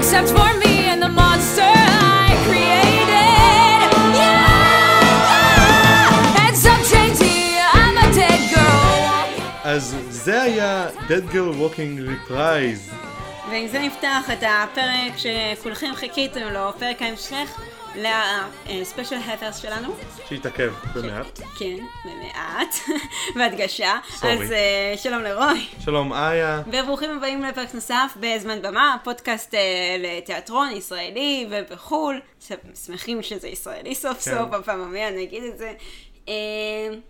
except for me and the monster I created. Yeah! And some changy, I'm a dead girl. אז זה היה Dead Girl Walking Reprise. ועם זה נפתח את הפרק שכולכם חיכיתם לו, פרק ההמשך לספיישל הפרס שלנו. שהתעכב במעט. כן, במעט, בהדגשה. סורי. אז אה, שלום לרוי. שלום איה. וברוכים הבאים לפרק נוסף בזמן במה, פודקאסט אה, לתיאטרון ישראלי ובחו"ל. ש- שמחים שזה ישראלי סוף כן. סוף, בפעם המאה אני אגיד את זה. אה,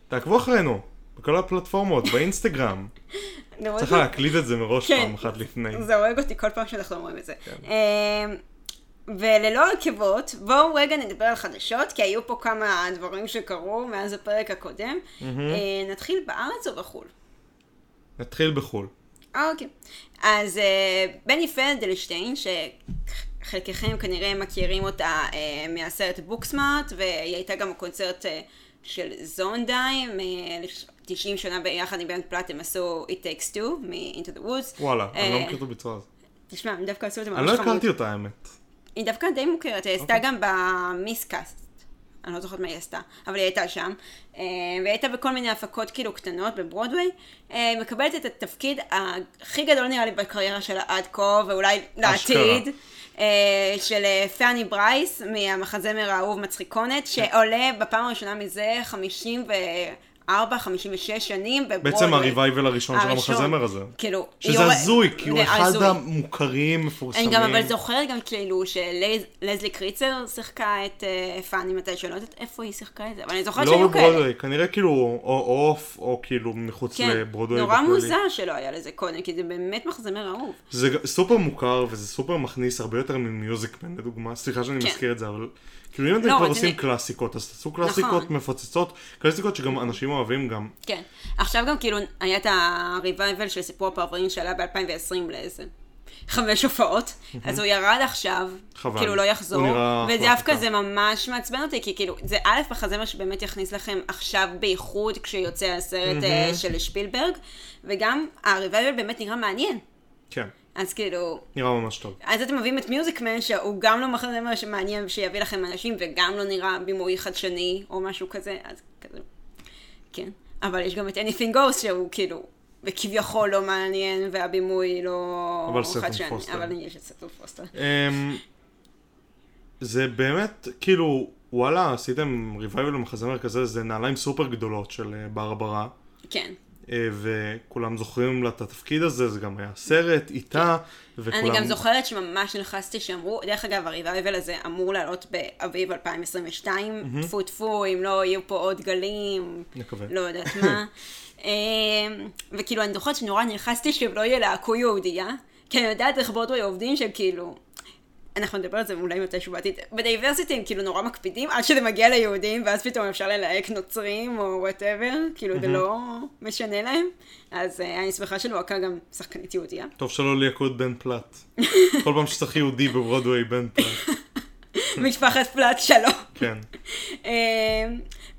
תעקבו אחרינו, בכל הפלטפורמות, באינסטגרם. צריך. להקליד את זה מראש כן. פעם אחת לפני. זה הורג אותי כל פעם שאנחנו אומרים את זה. כן. אה, וללא עקבות, בואו רגע נדבר על חדשות, כי היו פה כמה דברים שקרו מאז הפרק הקודם. אה, נתחיל בארץ או בחו"ל? נתחיל בחו"ל. אה, אוקיי. אז אה, בני פלדלשטיין, שחלקכם כנראה מכירים אותה מהסרט בוקסמארט, והיא הייתה גם בקונצרט אה, של זונדאי, מ-90 שנה ביחד עם בן פלט הם עשו It Takes Two, מ-Into the Woods. וואלה, אני לא אה, מכיר את הביצוע הזה. תשמע, הם דווקא עשו את זה ממש אני חמוד. לא הכרתי אותה האמת. היא דווקא די מוכרת, היא עשתה גם במיסקאסט. אני לא זוכרת מה היא עשתה, אבל היא הייתה שם. אה, והיא הייתה בכל מיני הפקות כאילו קטנות בברודוויי. אה, מקבלת את התפקיד הכי גדול נראה לי בקריירה שלה עד כה, ואולי לעתיד. של פאני ברייס מהמחזמר האהוב מצחיקונת, שעולה בפעם הראשונה מזה 54, 56 שנים בברודוויי. בעצם הריווייבל הראשון של. המחזמר הזה. כאילו, שזה הזוי, כי הוא אחד. המוכרים, אני מפורסמים. גם אבל זוכרת גם כאילו שלזלי קריצר שיחקה את אה, פאני מתי שאני לא יודעת איפה היא שיחקה את זה, אבל אני זוכרת לא שהיו כאלה. בברודווי, כנראה כאילו או off, או כאילו מחוץ כן, לברודווי. נורא. מוזר שלא היה לזה קודם, כי זה באמת מחזמר אהוב. זה סופר מוכר וזה סופר מכניס הרבה יותר ממיוזיקמן לדוגמה, סליחה שאני כן. מזכיר את זה, אבל כאילו אם אתם לא, כבר עושים זה- קלאסיקות, אז תעשו קלאסיקות נכון. מפוצצות, קלאסיקות שגם אנשים אוהבים גם. כן. עכשיו גם כאילו היה את ה revival של סיפור הפרברים שעלה ב-2020 לאיזה חמש הופעות, אז הוא ירד עכשיו, חבל. כאילו לא יחזור, ודווקא. זה ממש מעצבן אותי, כי כאילו, זה א' מחזמר שבאמת יכניס לכם עכשיו בייחוד כשיוצא הסרט אה, של שפילברג, וגם הריווייבל באמת נראה מעניין. כן, אז כאילו, נראה ממש טוב. אז אתם מביאים את מיוזיקמן שהוא גם לא מחזמר שמעניין ושיביא לכם אנשים וגם לא נראה בימוי חדשני או משהו כזה, אז כזה, כן. אבל יש גם את anything goes שהוא כאילו, וכביכול לא מעניין והבימוי לא אבל סאטון פוסטר. אבל יש את סאטון פוסטר. אמ, זה באמת, כאילו, וואלה, עשיתם revival למחזמר כזה, זה נעליים סופר גדולות של אה, ברברה. כן. אה, וכולם זוכרים לה את התפקיד הזה, זה גם היה סרט איתה, וכולם... אני גם זוכרת שממש נלחצתי שאמרו, דרך אגב, ה revival הזה אמור לעלות באביב 2022, טפו טפו, אם לא יהיו פה עוד גלים, נקווה. לא יודעת מה. אמ, וכאילו, אני זוכרת שנורא נלחצתי שהם לא ילהקו יהודייה, כי אני יודעת איך ברודווי עובדים שהם כאילו... אנחנו נדבר על זה אולי מתישהו בעתיד. ב diversity הם כאילו נורא מקפידים עד שזה מגיע ליהודים, ואז פתאום אפשר ללהק נוצרים או whatever, כאילו זה לא משנה להם. אז אה, אני שמחה שלוהקה גם שחקנית יהודייה. טוב שלא ליהקו את בן פלט. כל פעם שצריך יהודי בברודווי, בן פלט. משפחת פלט שלום. כן. אה,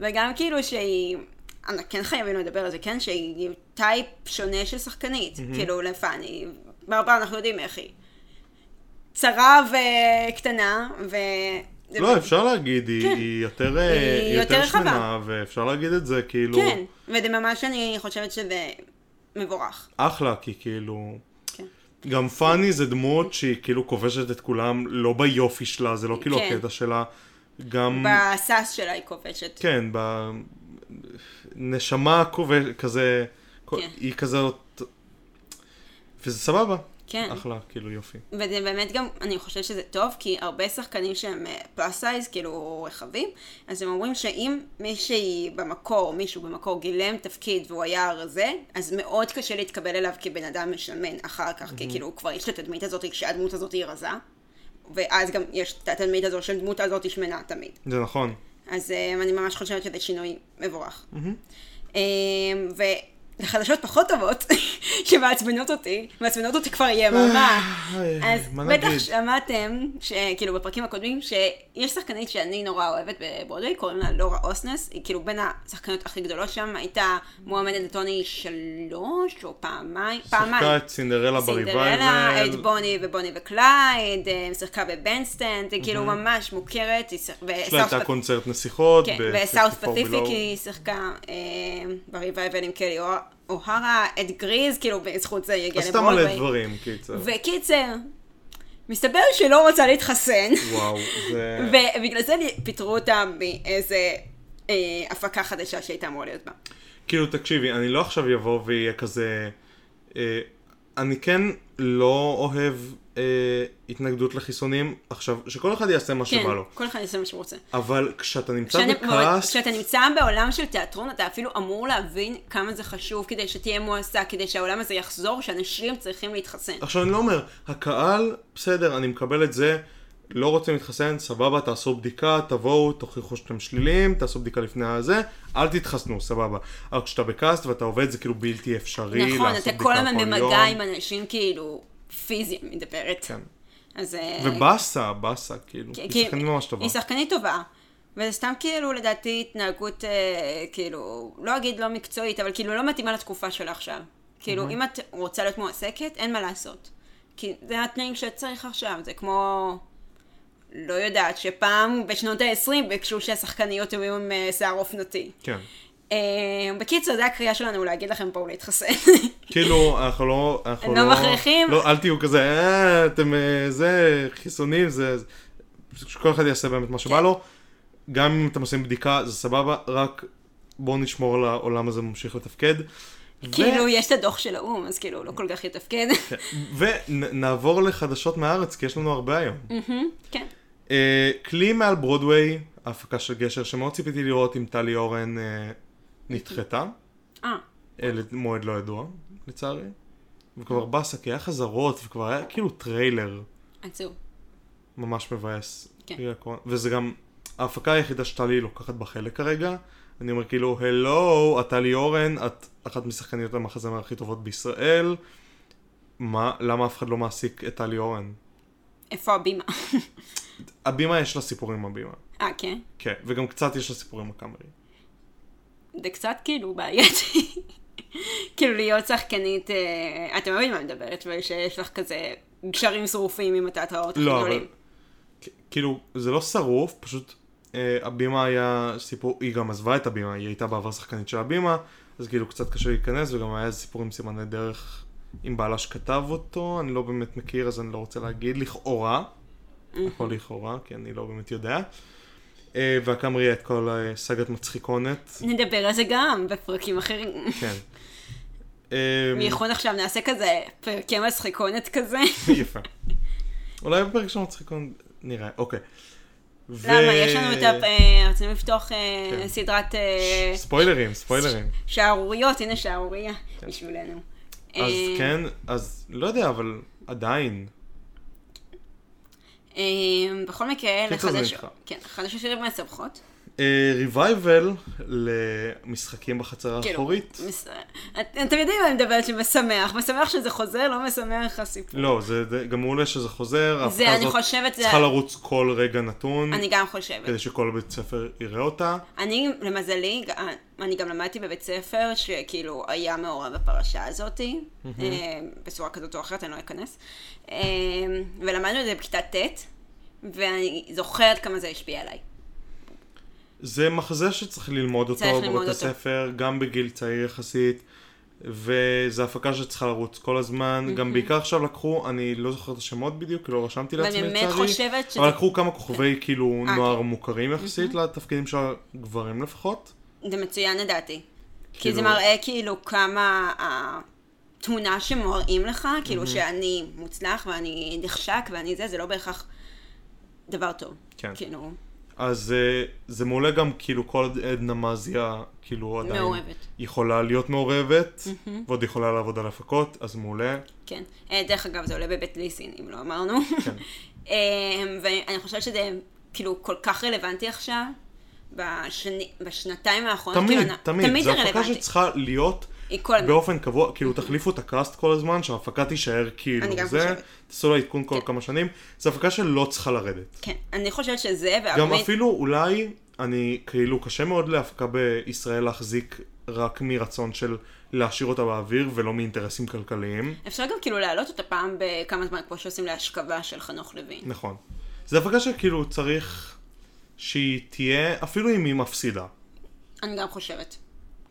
וגם כאילו שהיא, אנחנו כן חייבים לדבר על זה, כן? שהיא טייפ שונה של שחקנית. כאילו לפאני, ברבר אנחנו יודעים איך היא. צרה וקטנה, ו... לא, אפשר להגיד, היא כן. היא יותר אה, היא היא יותר יותר. שמנה, ואפשר להגיד את זה, כאילו, כן, וזה ממש אני חושבת שזה מבורך. אחלה, כי כאילו... כן. גם פאני זה דמות שהיא כאילו כובשת את כולם, לא ביופי שלה, זה לא כאילו כן. הקטע שלה. גם... בסאס שלה היא כובשת. כן, בנשמה כובש... כזה... כן. היא כזאת... וזה סבבה. כן. אחלה, כאילו יופי. וזה באמת גם, אני חושבת שזה טוב, כי הרבה שחקנים שהם פלאס סייז, כאילו רחבים, אז הם אומרים שאם מישהי במקור, מישהו במקור גילם תפקיד והוא היה רזה, אז מאוד קשה להתקבל אליו כבן אדם משמן אחר כך, כי כאילו כבר יש את התדמית הזאת כשהדמות הזאת היא רזה, ואז גם יש את התדמית הזו של דמות הזאת שמנה תמיד. זה נכון. אז אה, אני ממש חושבת שזה שינוי מבורך. אה, לחדשות פחות טובות, שמעצבנות אותי, מעצבנות אותי כבר יממה. איי, אז מה בטח נגיד? שמעתם, שכאילו בפרקים הקודמים, שיש שחקנית שאני נורא אוהבת בברודווי, קוראים לה לורה אוסנס, היא כאילו בין השחקניות הכי גדולות שם, הייתה מועמדת לטוני שלוש או פעמיים, פעמיים. שיחקה את סינדרלה סינדרלה, את בריבייבל. בוני ובוני וקלייד, אה, שיחקה בבנסטנד, היא כאילו ממש מוכרת, יש לה הייתה קונצרט נסיכות. כן, ב- וסאוף 54 פציפיק Below. היא שיחקה אה, בריבייבל עם קלי אוה- אוהרה, את גריז, כאילו בזכות זה היא הגיעה עשתה מלא. דברים, קיצר. וקיצר, מסתבר שהיא לא רוצה להתחסן, וואו, זה... ובגלל זה פיטרו אותה מאיזה אה, הפקה חדשה שהייתה אמורה להיות בה. כאילו, תקשיבי, אני לא עכשיו יבוא ויהיה כזה... אה, אני כן לא אוהב אה, התנגדות לחיסונים. עכשיו, שכל אחד יעשה מה כן, שבא לו. כל אחד יעשה מה שהוא רוצה. אבל כשאתה נמצא כשאני- בקאסט... כשאתה נמצא בעולם של תיאטרון, אתה אפילו אמור להבין כמה זה חשוב כדי שתהיה מועסק, כדי שהעולם הזה יחזור, שאנשים צריכים להתחסן. עכשיו, אני לא אומר, הקהל, בסדר, אני מקבל את זה. לא רוצים להתחסן, סבבה, תעשו בדיקה, תבואו, תוכיחו שאתם שליליים, תעשו בדיקה לפני הזה, אל תתחסנו, סבבה. אבל כשאתה בקאסט ואתה עובד, זה כאילו בלתי אפשרי נכון, לעשות אתה בדיקה כל הזמן יום. במגע עם אנשים כאילו פיזיים מדברת. כן. אז... אה, ובאסה, באסה, כאילו. כי- היא שחקנית ממש טובה. היא שחקנית טובה. וזה סתם כאילו לדעתי התנהגות אה, כאילו, לא אגיד לא מקצועית, אבל כאילו לא מתאימה לתקופה שלה עכשיו. כאילו אם את רוצה להיות מועסקת, אין מה לעשות. כי זה התנאים שאת צריך עכשיו, זה כמו, לא יודעת, שפעם בשנות ה-20 ביקשו שהשחקניות יהיו עם אה, שיער אופנתי. כן. אה, בקיצר, זו הקריאה שלנו להגיד לכם בואו להתחסן. כאילו, אנחנו לא... אנחנו לא מכריחים? לא, אל תהיו כזה, אה, אתם, אה, זה, חיסונים, זה... זה." שכל אחד יעשה באמת מה שבא כן. לו. גם אם אתם עושים בדיקה, זה סבבה, רק בואו נשמור על העולם הזה ממשיך לתפקד. כאילו, יש את הדוח של האו"ם, אז כאילו, לא כל כך יתפקד. ונעבור לחדשות מהארץ, כי יש לנו הרבה היום. כן. קליעים מעל ברודוויי, ההפקה של גשר, שמאוד ציפיתי לראות עם טלי אורן נדחתה, אה, אה, למועד לא ידוע, לצערי. וכבר באסה, כי היה חזרות, וכבר היה כאילו טריילר עצוב. ממש מבאס. כן. וזה גם ההפקה היחידה שטלי לוקחת בה חלק כרגע. אני אומר כאילו, הלו, את טלי אורן, את אחת משחקניות המחזמר הכי טובות בישראל. מה, למה אף אחד לא מעסיק את טלי אורן? איפה הבימה? הבימה יש לה סיפורים עם הבימה. אה, כן? כן, וגם קצת יש לה סיפורים עם הקאמרי. זה קצת כאילו בעייתי. כאילו להיות שחקנית, אה, אתם מבינים מה אני מדברת, ושיש לך כזה גשרים שרופים עם התיאטראות הכי לא, אבל... גדולים. כ- כאילו, זה לא שרוף, פשוט אה, הבימה היה סיפור, היא גם עזבה את הבימה, היא הייתה בעבר שחקנית של הבימה, אז כאילו קצת קשה להיכנס, וגם היה סיפור עם סימני דרך עם בעלה שכתב אותו, אני לא באמת מכיר, אז אני לא רוצה להגיד, לכאורה, הכל לכאורה, כי אני לא באמת יודע. אה, והקאמרי היה את כל אה, סאגת מצחיקונת, נדבר על זה גם בפרקים אחרים. כן. אה, בייחוד עכשיו נעשה כזה פרקי מצחיקונת כזה. יפה. אולי בפרק של מצחיקונת, נראה, אוקיי. ו- למה? יש לנו את ה... אה, רצינו לפתוח אה, כן. סדרת אה, ספוילרים, ספוילרים. שערוריות, הנה שערוריה בשבילנו. אז אה, כן, אז לא יודע, אבל עדיין. אה, בכל מקרה, אלה קיצור, זה חדשות. נדחה. כן, חדשות שלי מסבכות. ריבייבל למשחקים בחצר כאילו, האחורית. אתם יודעים מה אני מדברת שמשמח, משמח שזה חוזר, לא משמח הסיפור. לא, זה גם מעולה שזה חוזר. זה, אני הזאת חושבת. צריכה לרוץ כל רגע נתון, אני גם חושבת. כדי שכל בית ספר יראה אותה. אני, למזלי, ג- אני גם למדתי בבית ספר שכאילו היה מעורב בפרשה הזאתי, אה, בצורה כזאת או אחרת, אני לא אכנס. אה, ולמדנו את זה בכיתה ט', ואני זוכרת כמה זה השפיע עליי. זה מחזה שצריך ללמוד אותו צריך ללמוד בבית. הספר, גם בגיל צעיר יחסית. וזו הפקה שצריכה לרוץ כל הזמן, גם בעיקר עכשיו לקחו, אני לא זוכר את השמות בדיוק, כי לא רשמתי לעצמי לצערי, חושבת שזה... אבל לקחו כמה כוכבי כאילו אה, נוער מוכרים יחסית לתפקידים של הגברים לפחות. זה מצוין לדעתי. כי כאילו- זה מראה כאילו כמה התמונה שמראים לך, כאילו שאני מוצלח ואני נחשק ואני זה, זה לא בהכרח דבר טוב. כן. כאילו, אז אה, זה מעולה גם כאילו כל עוד עדנה מזיה כאילו עדיין מעורבת. יכולה להיות מעורבת, ועוד יכולה לעבוד על הפקות, אז מעולה. כן. אה, דרך אגב, זה עולה בבית ליסין, אם לא אמרנו. כן. אה, ואני חושבת שזה כאילו כל כך רלוונטי עכשיו, בשני, בשנתיים האחרונות. תמיד, כאילו, תמיד, תמיד זו זה הפקה. שצריכה להיות, היא כל הזמן. באופן קבוע, כאילו תחליפו את הקאסט כל הזמן, שההפקה תישאר כאילו אני גם זה, חושבת. תעשו לה עדכון כל כן. כמה שנים, זו הפקה שלא צריכה לרדת. כן, אני חושבת שזה, גם והרבה- אפילו אולי, אני, כאילו, קשה מאוד להפקה בישראל להחזיק רק מרצון של להשאיר אותה באוויר ולא מאינטרסים כלכליים. אפשר גם כאילו להעלות אותה פעם בכמה זמן, כמו שעושים להשכבה של חנוך לוין. נכון. זו הפקה שכאילו צריך שהיא תהיה, אפילו אם היא מפסידה. אני גם חושבת.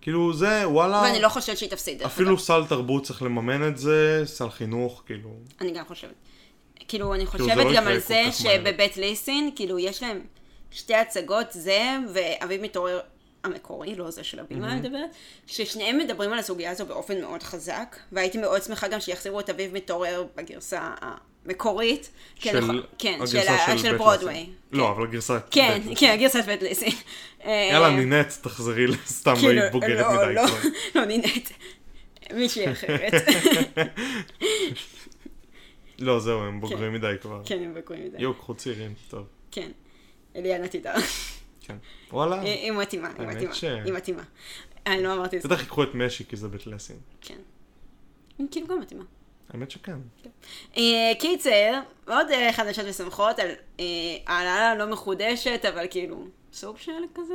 כאילו זה, וואלה, ואני לא חושבת שהיא תפסיד. דרך אפילו אגב. סל תרבות צריך לממן את זה, סל חינוך, כאילו. אני גם חושבת. כאילו, אני זה חושבת לא גם יקרה על זה. שבבית ליסין, כאילו, יש להם שתי הצגות, זה ואביב מתעורר המקורי, לא זה של הבימה, אני מדברת, ששניהם מדברים על הסוגיה הזו באופן מאוד חזק, והייתי מאוד שמחה גם שיחזירו את אביב מתעורר בגרסה המקורית. כן, של נכון, כן, של, הגרסה של של בית ברודוויי. ליסין. כן. לא, אבל הגרסה... כן, בית כן, גרסת בית ליסין. יאללה, נינת, תחזרי לסתם, כאילו, היית בוגרת לא, מדי. לא, כבר. לא נינט. מישהי אחרת. לא, זהו, הם בוגרים מדי כבר. כן, הם בקויים מדי. יואו, קחו צעירים, טוב. כן. אליאנה תדע. כן. וואלה, היא היא מתאימה, היא מתאימה. היא מתאימה. אני לא אמרתי את זה. בטח ייקחו את משי כי זה בית לסין. כן. היא כאילו גם מתאימה. האמת שכן. אה, קיצר, עוד אה, חדשות ושמחות על אה, העלאה לא מחודשת, אבל כאילו, סוג של כזה.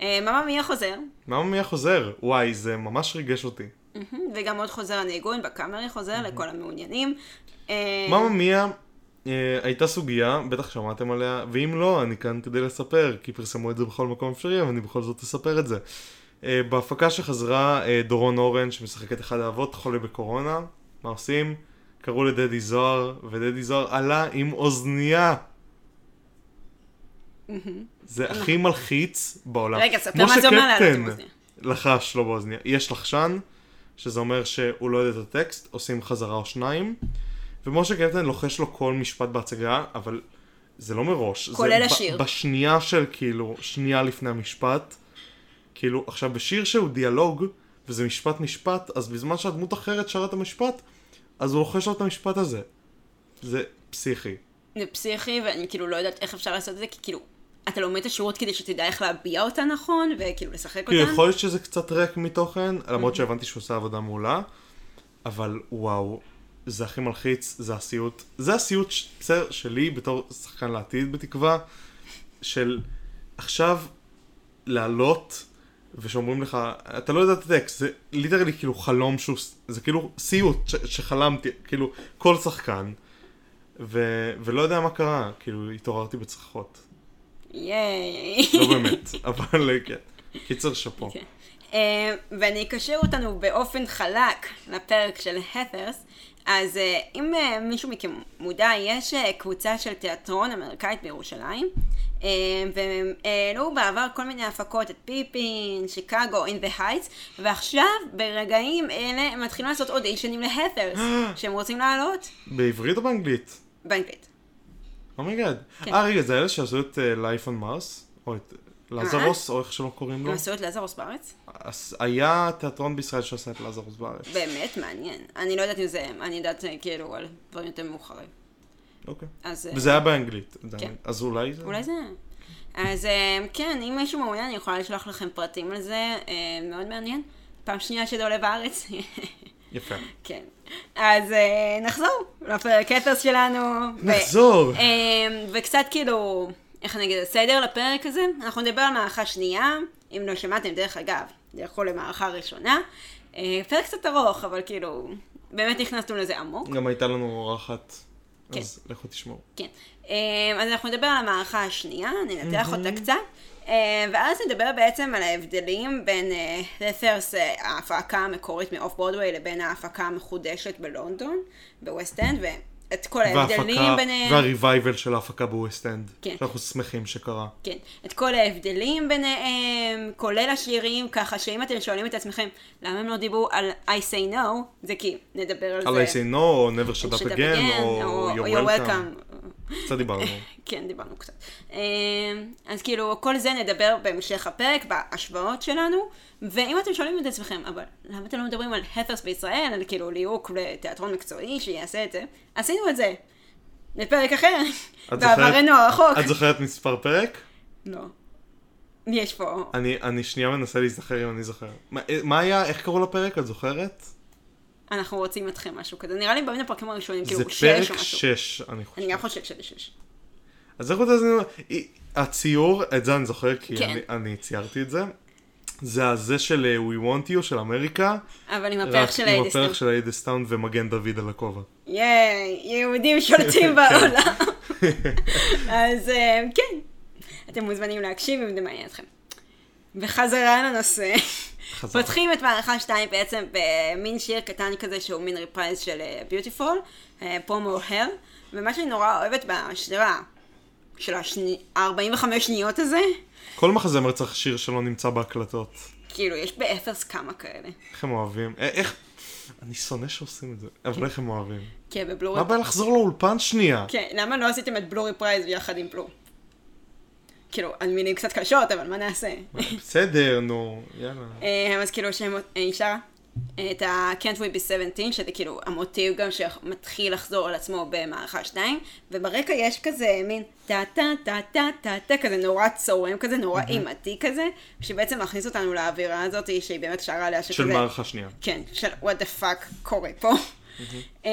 אה, מאמא מיה חוזר, מאמא מיה חוזר, וואי, זה ממש ריגש אותי. וגם עוד חוזר הניגון, בקאמרי חוזר לכל המעוניינים. מאמא מיה אה, הייתה סוגיה, בטח שמעתם עליה, ואם לא, אני כאן כדי לספר, כי פרסמו את זה בכל מקום אפשרי, אבל אני בכל זאת אספר את זה. בהפקה שחזרה, דורון אורן, שמשחק את אחד האבות, חולה בקורונה, מה עושים? קראו לדדי זוהר, ודדי זוהר עלה עם אוזנייה. זה הכי מלחיץ בעולם. רגע, ספר מה זה אומר לעלות עם אוזנייה. לחש לו באוזניה. יש לחשן, שזה אומר שהוא לא יודע את הטקסט, עושים חזרה או שניים, ומשה קפטן לוחש לו כל משפט בהצגה, אבל זה לא מראש. כולל השיר. בשנייה של כאילו, שנייה לפני המשפט. כאילו, עכשיו בשיר שהוא דיאלוג, וזה משפט משפט, אז בזמן שהדמות אחרת שרה את המשפט, אז הוא לוחש לו את המשפט הזה. זה פסיכי. זה פסיכי, ואני כאילו לא יודעת איך אפשר לעשות את זה, כי כאילו, אתה לומד את השירות כדי שתדע איך להביע אותה נכון, וכאילו לשחק כאילו, אותה. יכול להיות שזה קצת ריק מתוכן, למרות שהבנתי שהוא עושה עבודה מעולה, אבל וואו, זה הכי מלחיץ, זה הסיוט. זה הסיוט בסדר, שלי בתור שחקן לעתיד בתקווה, של עכשיו לעלות, ושאומרים לך, אתה לא יודע את הטקסט, זה ליטרלי כאילו חלום שהוא, זה כאילו סיוט ש- שחלמתי, כאילו כל שחקן, ו- ולא יודע מה קרה, כאילו התעוררתי בצרחות. ייי. לא באמת, אבל אה, כן. קיצר שאפו. אה, ואני אקשר אותנו באופן חלק לפרק של Heathers. אז אה, אם אה, מישהו מכם מודע, יש אה, קבוצה של תיאטרון אמריקאית בירושלים, והם העלו בעבר כל מיני הפקות, את Pippin, שיקגו, In the Heights, ועכשיו, ברגעים אלה, הם מתחילים לעשות אודישנים ל Heathers, שהם רוצים לעלות בעברית או באנגלית? באנגלית. Oh my God. כן. אה, רגע, זה אלה שעשו את לייף און מרס? או את לזרוס, או איך שלא קוראים לו? הם עשו את לזרוס בארץ? היה תיאטרון בישראל שעשה את לזרוס בארץ. באמת מעניין. אני לא יודעת אם זה הם, אני יודעת אה, כאילו על דברים יותר מאוחרים. אוקיי. אז... אה, וזה היה באנגלית. כן. אז אולי זה... אולי זה... אז אה, כן, אם מישהו מעוניין, אני יכולה לשלוח לכם פרטים על זה, אה, מאוד מעניין. פעם שנייה שזה עולה בארץ. יפה. כן. אז נחזור לפרק אפס שלנו. ו- נחזור. וקצת כאילו, איך אני אגיד, סדר לפרק הזה. אנחנו נדבר על מערכה שנייה, אם לא שמעתם, דרך אגב, דרכו למערכה ראשונה. פרק קצת ארוך, אבל כאילו, באמת נכנסנו לזה עמוק. גם הייתה לנו אורחת. כן. אז לכו תשמעו. כן. אה, אז אנחנו נדבר על המערכה השנייה, ננתח אותה קצת, אה, ואז נדבר בעצם על ההבדלים בין ל Heathers, ההפקה המקורית מ Off Broadway, לבין ההפקה המחודשת בלונדון, בווסט אנד, ואת כל ההבדלים ביניהם. וה revival של ההפקה בווסט אנד. כן. שאנחנו שמחים שקרה. כן, את כל ההבדלים ביניהם, כולל השירים, ככה שאם אתם שואלים את עצמכם, למה הם לא דיברו על I say no, זה כי נדבר על על זה. I say no, או never shut up again, או או you're you're welcome. welcome. קצת דיברנו. כן, דיברנו קצת. אמ, אז כאילו, כל זה נדבר בהמשך הפרק, בהשוואות שלנו, ואם אתם שואלים את עצמכם, אבל למה אתם לא מדברים על הפרס בישראל, על כאילו ליהוק לתיאטרון מקצועי שיעשה את זה? עשינו את זה. לפרק אחר, בעברנו הרחוק. את זוכרת מספר פרק? לא. יש פה? אני, אני שנייה מנסה להיזכר אם אני זוכר. מה, מה היה, איך קראו לפרק? את זוכרת? אנחנו רוצים אתכם, משהו כזה. נראה לי בין הפרקים הראשונים, זה כאילו, שש פרק או משהו. 6, אני חושב. אני גם חושבת שזה שש. אז איך לזה? הציור, את זה אני זוכר, כי כן. אני, אני ציירתי את זה. זה הזה של אה, We Want You של אמריקה, אבל עם הפרח של עם Hadestown. הפרח של Hadestown ומגן דוד על הכובע. ייי, יהודים שולטים בעולם. אז אה, כן, אתם מוזמנים להקשיב אם זה מעניין אתכם. וחזרה לנושא. חזרה. פותחים את מערכה 2 בעצם במין שיר קטן כזה שהוא מין reprise של ביוטיפול, פרומו הר, ומה שאני נורא אוהבת בשיר ה- של ה-45 שניות הזה, כל מחזמר צריך שיר שלא נמצא בהקלטות. כאילו יש באפרס כמה כאלה. איך הם אוהבים? אה, איך... אני שונא שעושים את זה, אבל איך הם אוהבים? כן, בבלורי... מה הבעיה לחזור לאולפן שנייה? כן, למה לא עשיתם את בלורי פרייז יחד עם בלו? כאילו, על מילים קצת קשות, אבל מה נעשה? בסדר, נו, יאללה. אה, אז כאילו שהם היא שרה את ה- Can't We Be 17, שזה כאילו המוטיב גם שמתחיל לחזור על עצמו במערכה 2, וברקע יש כזה מין טה טה טה טה טה טה כזה נורא צורם כזה, נורא אימתי כזה, שבעצם מכניס אותנו לאווירה הזאת שהיא באמת שרה עליה שכזה... של מערכה שנייה. כן, של what the fuck קורה פה. אה,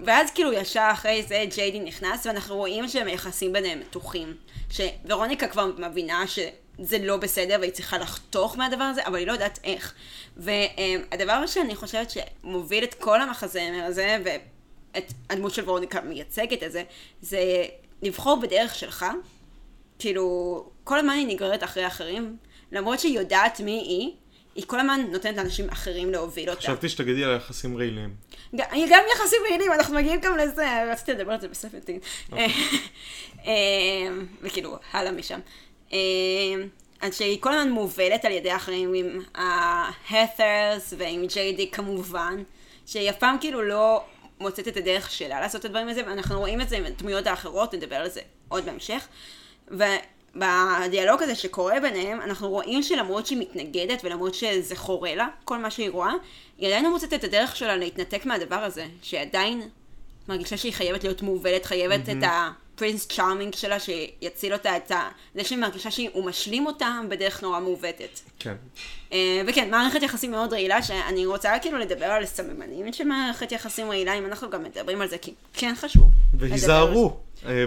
ואז כאילו ישר אחרי זה ג'יידי נכנס ואנחנו רואים שהם יחסים ביניהם מתוחים. שוורוניקה כבר מבינה שזה לא בסדר והיא צריכה לחתוך מהדבר הזה, אבל היא לא יודעת איך. והדבר שאני חושבת שמוביל את כל המחזמר הזה, ואת הדמות של ורוניקה מייצגת את זה, זה לבחור בדרך שלך. כאילו, כל הזמן היא נגררת אחרי אחרים, למרות שהיא יודעת מי היא, היא כל הזמן נותנת לאנשים אחרים להוביל אותה. חשבתי שתגידי על יחסים רעילים. ג- היא גם יחסים רעילים, אנחנו מגיעים גם לזה, רציתי לדבר על זה בספנטין. וכאילו, הלאה משם. אה, אז שהיא כל הזמן מובלת על ידי אחרים עם ההת'רס ועם ג'יי די כמובן, שהיא אף פעם כאילו לא מוצאת את הדרך שלה לעשות את הדברים האלה, ואנחנו רואים את זה עם הדמויות האחרות, נדבר על זה עוד בהמשך. ובדיאלוג הזה שקורה ביניהם, אנחנו רואים שלמרות שהיא מתנגדת ולמרות שזה חורה לה, כל מה שהיא רואה, היא עדיין לא מוצאת את הדרך שלה להתנתק מהדבר הזה, שהיא עדיין מרגישה שהיא חייבת להיות מובלת, חייבת את הפרינס צ'ארמינג שלה, שיציל אותה, את ה... זה שהיא מרגישה שהוא משלים אותה בדרך נורא מעוותת. כן. אה, וכן, מערכת יחסים מאוד רעילה, שאני רוצה כאילו לדבר על סממנים של מערכת יחסים רעילה, אם אנחנו גם מדברים על זה, כי כן חשוב. והיזהרו, אה,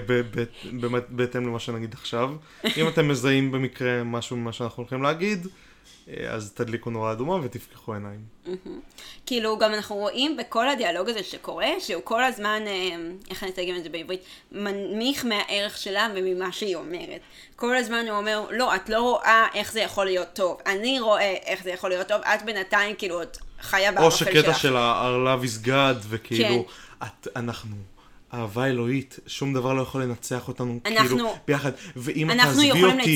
בהתאם למה שנגיד עכשיו. אם אתם מזהים במקרה משהו ממה שאנחנו הולכים להגיד, אז תדליקו נורה אדומה ותפקחו עיניים. כאילו, גם אנחנו רואים בכל הדיאלוג הזה שקורה, שהוא כל הזמן, אה, איך אני אתרגם את זה בעברית, מנמיך מהערך שלה וממה שהיא אומרת. כל הזמן הוא אומר, לא, את לא רואה איך זה יכול להיות טוב. אני רואה איך זה יכול להיות טוב, את בינתיים כאילו עוד חיה או בערפל שלך. שקטע של ה-Our Love is God, וכאילו, כן. את, אנחנו, אהבה אלוהית, שום דבר לא יכול לנצח אותנו, אנחנו- כאילו, ביחד. ואם את תעזבי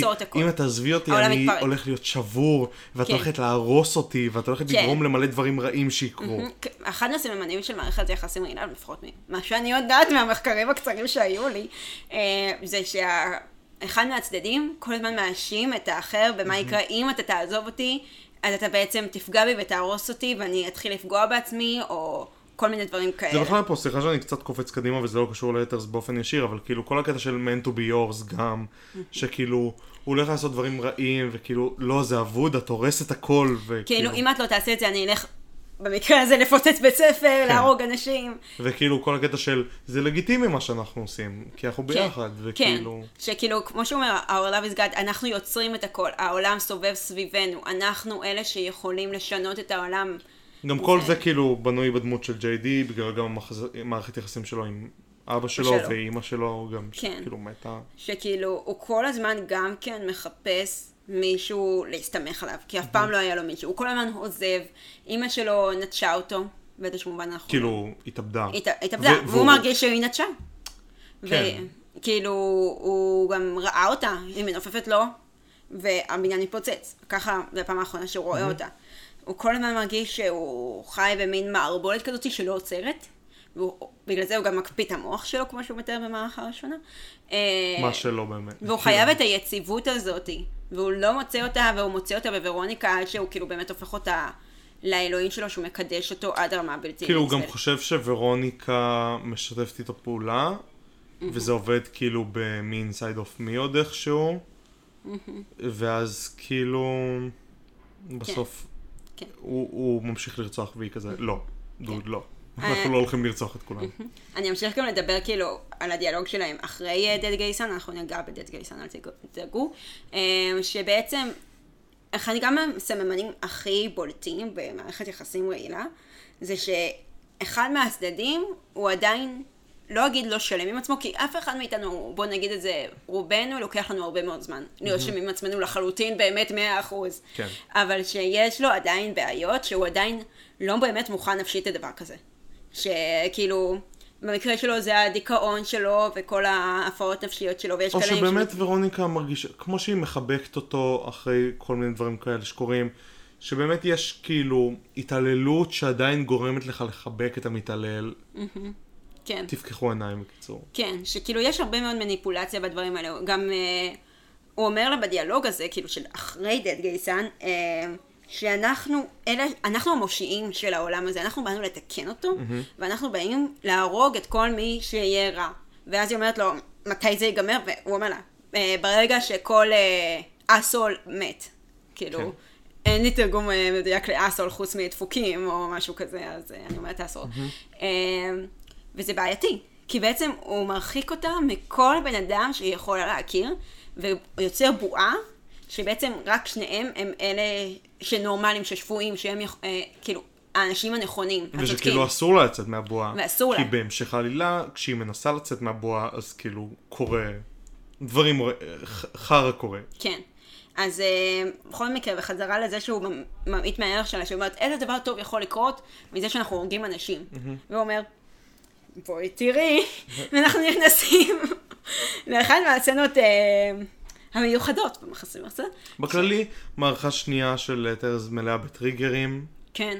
אותי. אם את תעזבי אותי, אני מתפרק. הולך להיות שבור, ואת כן. הולכת להרוס אותי, ואת הולכת כן. לגרום למלא דברים רעים שיקרו. אחד מהסממנים של מערכת יחסים רעילה, לפחות ממה שאני יודעת מהמחקרים הקצרים שהיו לי, אה, זה שאחד מהצדדים כל הזמן מאשים את האחר במה יקרה אם אתה תעזוב אותי, אז אתה בעצם תפגע בי ותהרוס אותי ואני אתחיל לפגוע בעצמי, או כל מיני דברים זה כאלה. בכלל פה, סליחה שאני קצת קופץ קדימה וזה לא קשור ליתרס באופן ישיר, אבל כאילו כל הקטע של man to be yours גם, שכאילו, הוא הולך לעשות דברים רעים, וכאילו, לא, זה אבוד, את הורסת הכל, וכאילו, כאילו, אם את לא תעשה את זה, אני אלך במקרה הזה לפוצץ בית ספר, כן. להרוג אנשים. וכאילו כל הקטע של, זה לגיטימי מה שאנחנו עושים, כי אנחנו ביחד, וכאילו, כן, שכאילו, כמו שהוא אומר, our love is God, אנחנו יוצרים את הכל, העולם סובב סביבנו, אנחנו אלה שיכולים לשנות את העולם. גם כל זה- זה כאילו בנוי בדמות של ג'יי די, בגלל גם מערכת יחסים שלו עם אבא שלו, שלו. ואימא שלו גם, כן. כאילו מתה. שכאילו, הוא כל הזמן גם כן מחפש מישהו להסתמך עליו, כי אף פעם לא היה לו מישהו, הוא כל הזמן עוזב, אימא שלו נטשה אותו, באיזשהו מובן אנחנו... כאילו, התאבדה. הת- התאבדה, ו- והוא והוא- מרגיש שהיא נטשה. כן. וכאילו, הוא גם ראה אותה, היא מנופפת לו, והבניין מתפוצץ. ככה, זו הפעם האחרונה שהוא רואה אותה. הוא כל הזמן מרגיש שהוא חי במין מערבולת כזאת שלא עוצרת, ובגלל זה הוא גם מקפיא את המוח שלו, כמו שהוא מתאר במערכה הראשונה. אה, מה שלא באמת. והוא חייב את היציבות הזאת, והוא לא מוצא אותה, והוא מוצא אותה בוורוניקה, עד שהוא כאילו באמת הופך אותה לאלוהים שלו, שהוא מקדש אותו עד הרמה הבלתי כאילו, הוא גם. חושב שוורוניקה משתפת איתו פעולה, וזה עובד כאילו במין סייד אוף מי עוד איכשהו. ואז כאילו, בסוף כן. הוא הוא ממשיך לרצוח והיא כזה, לא, דוד, לא. אה, אנחנו לא הולכים לרצוח את כולם. אני אמשיך גם לדבר כאילו על הדיאלוג שלהם אחרי Dead Gay Son, אנחנו ניגע ב Dead Gay Son, אל תדאגו- אה, שבעצם אחד גם הסממנים הכי בולטים במערכת יחסים רעילה, זה שאחד מהצדדים הוא עדיין, לא אגיד לא שלם עם עצמו, כי אף אחד מאיתנו, בוא נגיד את זה, רובנו לוקח לנו הרבה מאוד זמן להיות שלם עם עצמנו לחלוטין, באמת 100%. כן. אבל שיש לו עדיין בעיות, שהוא עדיין לא באמת מוכן נפשית לדבר כזה. שכאילו, במקרה שלו זה הדיכאון שלו וכל ההפרעות נפשיות שלו, ויש או כאלה... שבאמת ורוניקה מרגישה, כמו שהיא מחבקת אותו אחרי כל מיני דברים כאלה שקורים, שבאמת יש כאילו התעללות שעדיין גורמת לך לחבק את המתעלל. כן, תפקחו עיניים בקיצור. כן, שכאילו יש הרבה מאוד מניפולציה בדברים האלה. גם אה, הוא אומר לה בדיאלוג הזה, כאילו של אחרי דד גייסן, אה, שאנחנו, אלה, אנחנו המושיעים של העולם הזה, אנחנו באנו לתקן אותו, ואנחנו באים להרוג את כל מי שיהיה רע. ואז היא אומרת לו, מתי זה ייגמר? והוא אומר לה, "אה, ברגע שכל אה, אסול מת. כאילו, כן. אין לי תרגום אה, מדויק לאסול חוץ מדפוקים או משהו כזה, אז אה, אני אומרת אסול. אה, וזה בעייתי, כי בעצם הוא מרחיק אותה מכל בן אדם שהיא יכולה להכיר, והוא יוצר בועה, שבעצם רק שניהם הם אלה שנורמלים, ששפויים, שהם יכ- אה, כאילו האנשים הנכונים, הצודקים. ושכאילו אסור לה לצאת מהבועה. ואסור לה. כי בהמשך העלילה, כשהיא מנסה לצאת מהבועה, אז כאילו קורה דברים, חרא קורה. כן. אז אה, בכל מקרה, בחזרה לזה שהוא ממ- ממעיט מהערך שלה, שהוא אומר, איזה דבר טוב יכול לקרות מזה שאנחנו הורגים אנשים. והוא אומר, בואי תראי, ואנחנו נכנסים לאחת מהסצנות אה, המיוחדות במחסים הזה. בכללי, מערכה שנייה של אה, טרז מלאה בטריגרים. כן,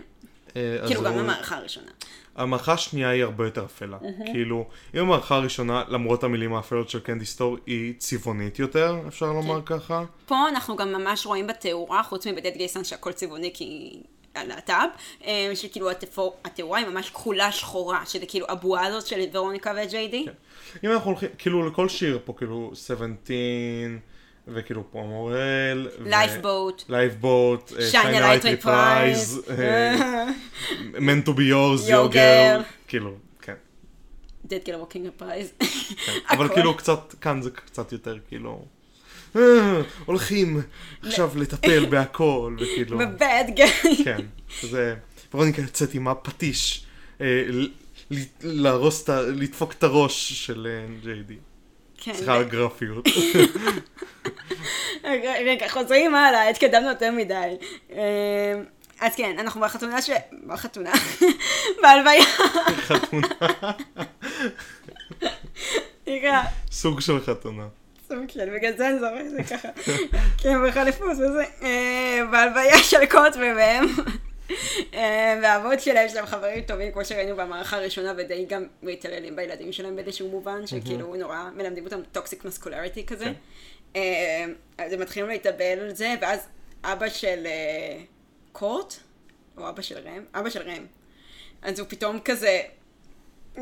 אה, כאילו גם המערכה הראשונה. המערכה השנייה היא הרבה יותר אפלה. כאילו, אם המערכה הראשונה, למרות המילים האפלות של Candy Store, היא צבעונית יותר, אפשר לומר כן. ככה. פה אנחנו גם ממש רואים בתאורה, חוץ מב Dead Gay Son שהכל צבעוני כי הלהט"ב, אה, שכאילו התאורה היא ממש כחולה שחורה, שזה כאילו הבועה הזאת של ורוניקה וג'יי די. אם אנחנו הולכים, כאילו לכל שיר פה, כאילו 17, וכאילו פה מורל, Lifeboat. Lifeboat, Shine a light reprise, meant to be yours, Yo your girl. כאילו, כן. Dead Girl Walking Prize. אבל הכל. כאילו קצת, כאן זה קצת יותר כאילו, "אה, הולכים עכשיו לטפל בהכל, וכאילו, בבד גיא. כן, זה, ורוניקה יוצאת עם הפטיש, אה, להרוס את ה... לדפוק את הראש של אה, ג'יי די. כן. סליחה על הגרפיות. רגע, חוזרים הלאה, התקדמנו יותר מדי. אה, אז כן, אנחנו בחתונה ש... בחתונה. בהלוויה. חתונה, סוג של חתונה. סוג של, בגלל זה אני זוכר את זה ככה. כן, בחליפות וזה. אה, בהלוויה של קוט ובהם. אה, והאבות שלהם שהם חברים טובים, כמו שראינו במערכה הראשונה, ודי גם מתעללים בילדים שלהם באיזשהו מובן, שכאילו נורא מלמדים אותם טוקסיק מסקולריטי כזה. כן. אה, אז הם מתחילים להתאבל על זה, ואז אבא של קורט, או אבא של רם, אבא של רם, אז הוא פתאום כזה,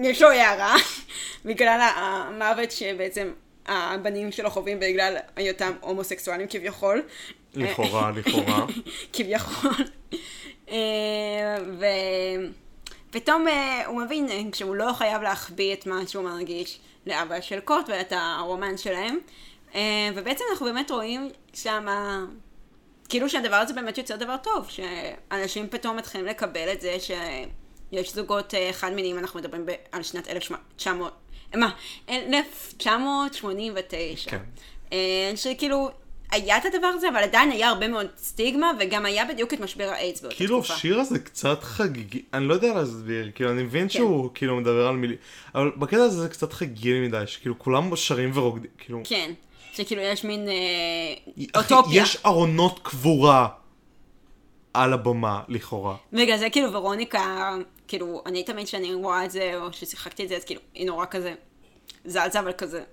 יש לו הערה, בגלל המוות שבעצם הבנים שלו חווים בגלל היותם הומוסקסואלים כביכול. לכאורה, לכאורה. כביכול. אה, ופתאום אה, הוא מבין אה, שהוא לא חייב להחביא את מה שהוא מרגיש לאבא של קוט ואת הרומן שלהם. אה, ובעצם אנחנו באמת רואים שם, כאילו שהדבר הזה באמת יוצר דבר טוב, שאנשים פתאום מתחילים לקבל את זה שיש זוגות אה, חד מיניים, אנחנו מדברים על שנת 1900, מה? 1989. כן. אה, שכאילו, היה את הדבר הזה, אבל עדיין היה הרבה מאוד סטיגמה, וגם היה בדיוק את משבר האיידס באותה כאילו תקופה. השיר הזה קצת חגיגי, אני לא יודע להסביר, כאילו אני מבין כן. שהוא כאילו מדבר על מילים, אבל בקטע הזה זה קצת חגיגי מדי, שכאילו כולם שרים ורוקדים, כאילו, כן, שכאילו יש מין אה, אחי, אוטופיה. יש ארונות קבורה על הבמה, לכאורה. בגלל זה כאילו ורוניקה, כאילו, אני תמיד כשאני רואה את זה, או ששיחקתי את זה, אז כאילו, היא נורא כזה זזה, אבל כזה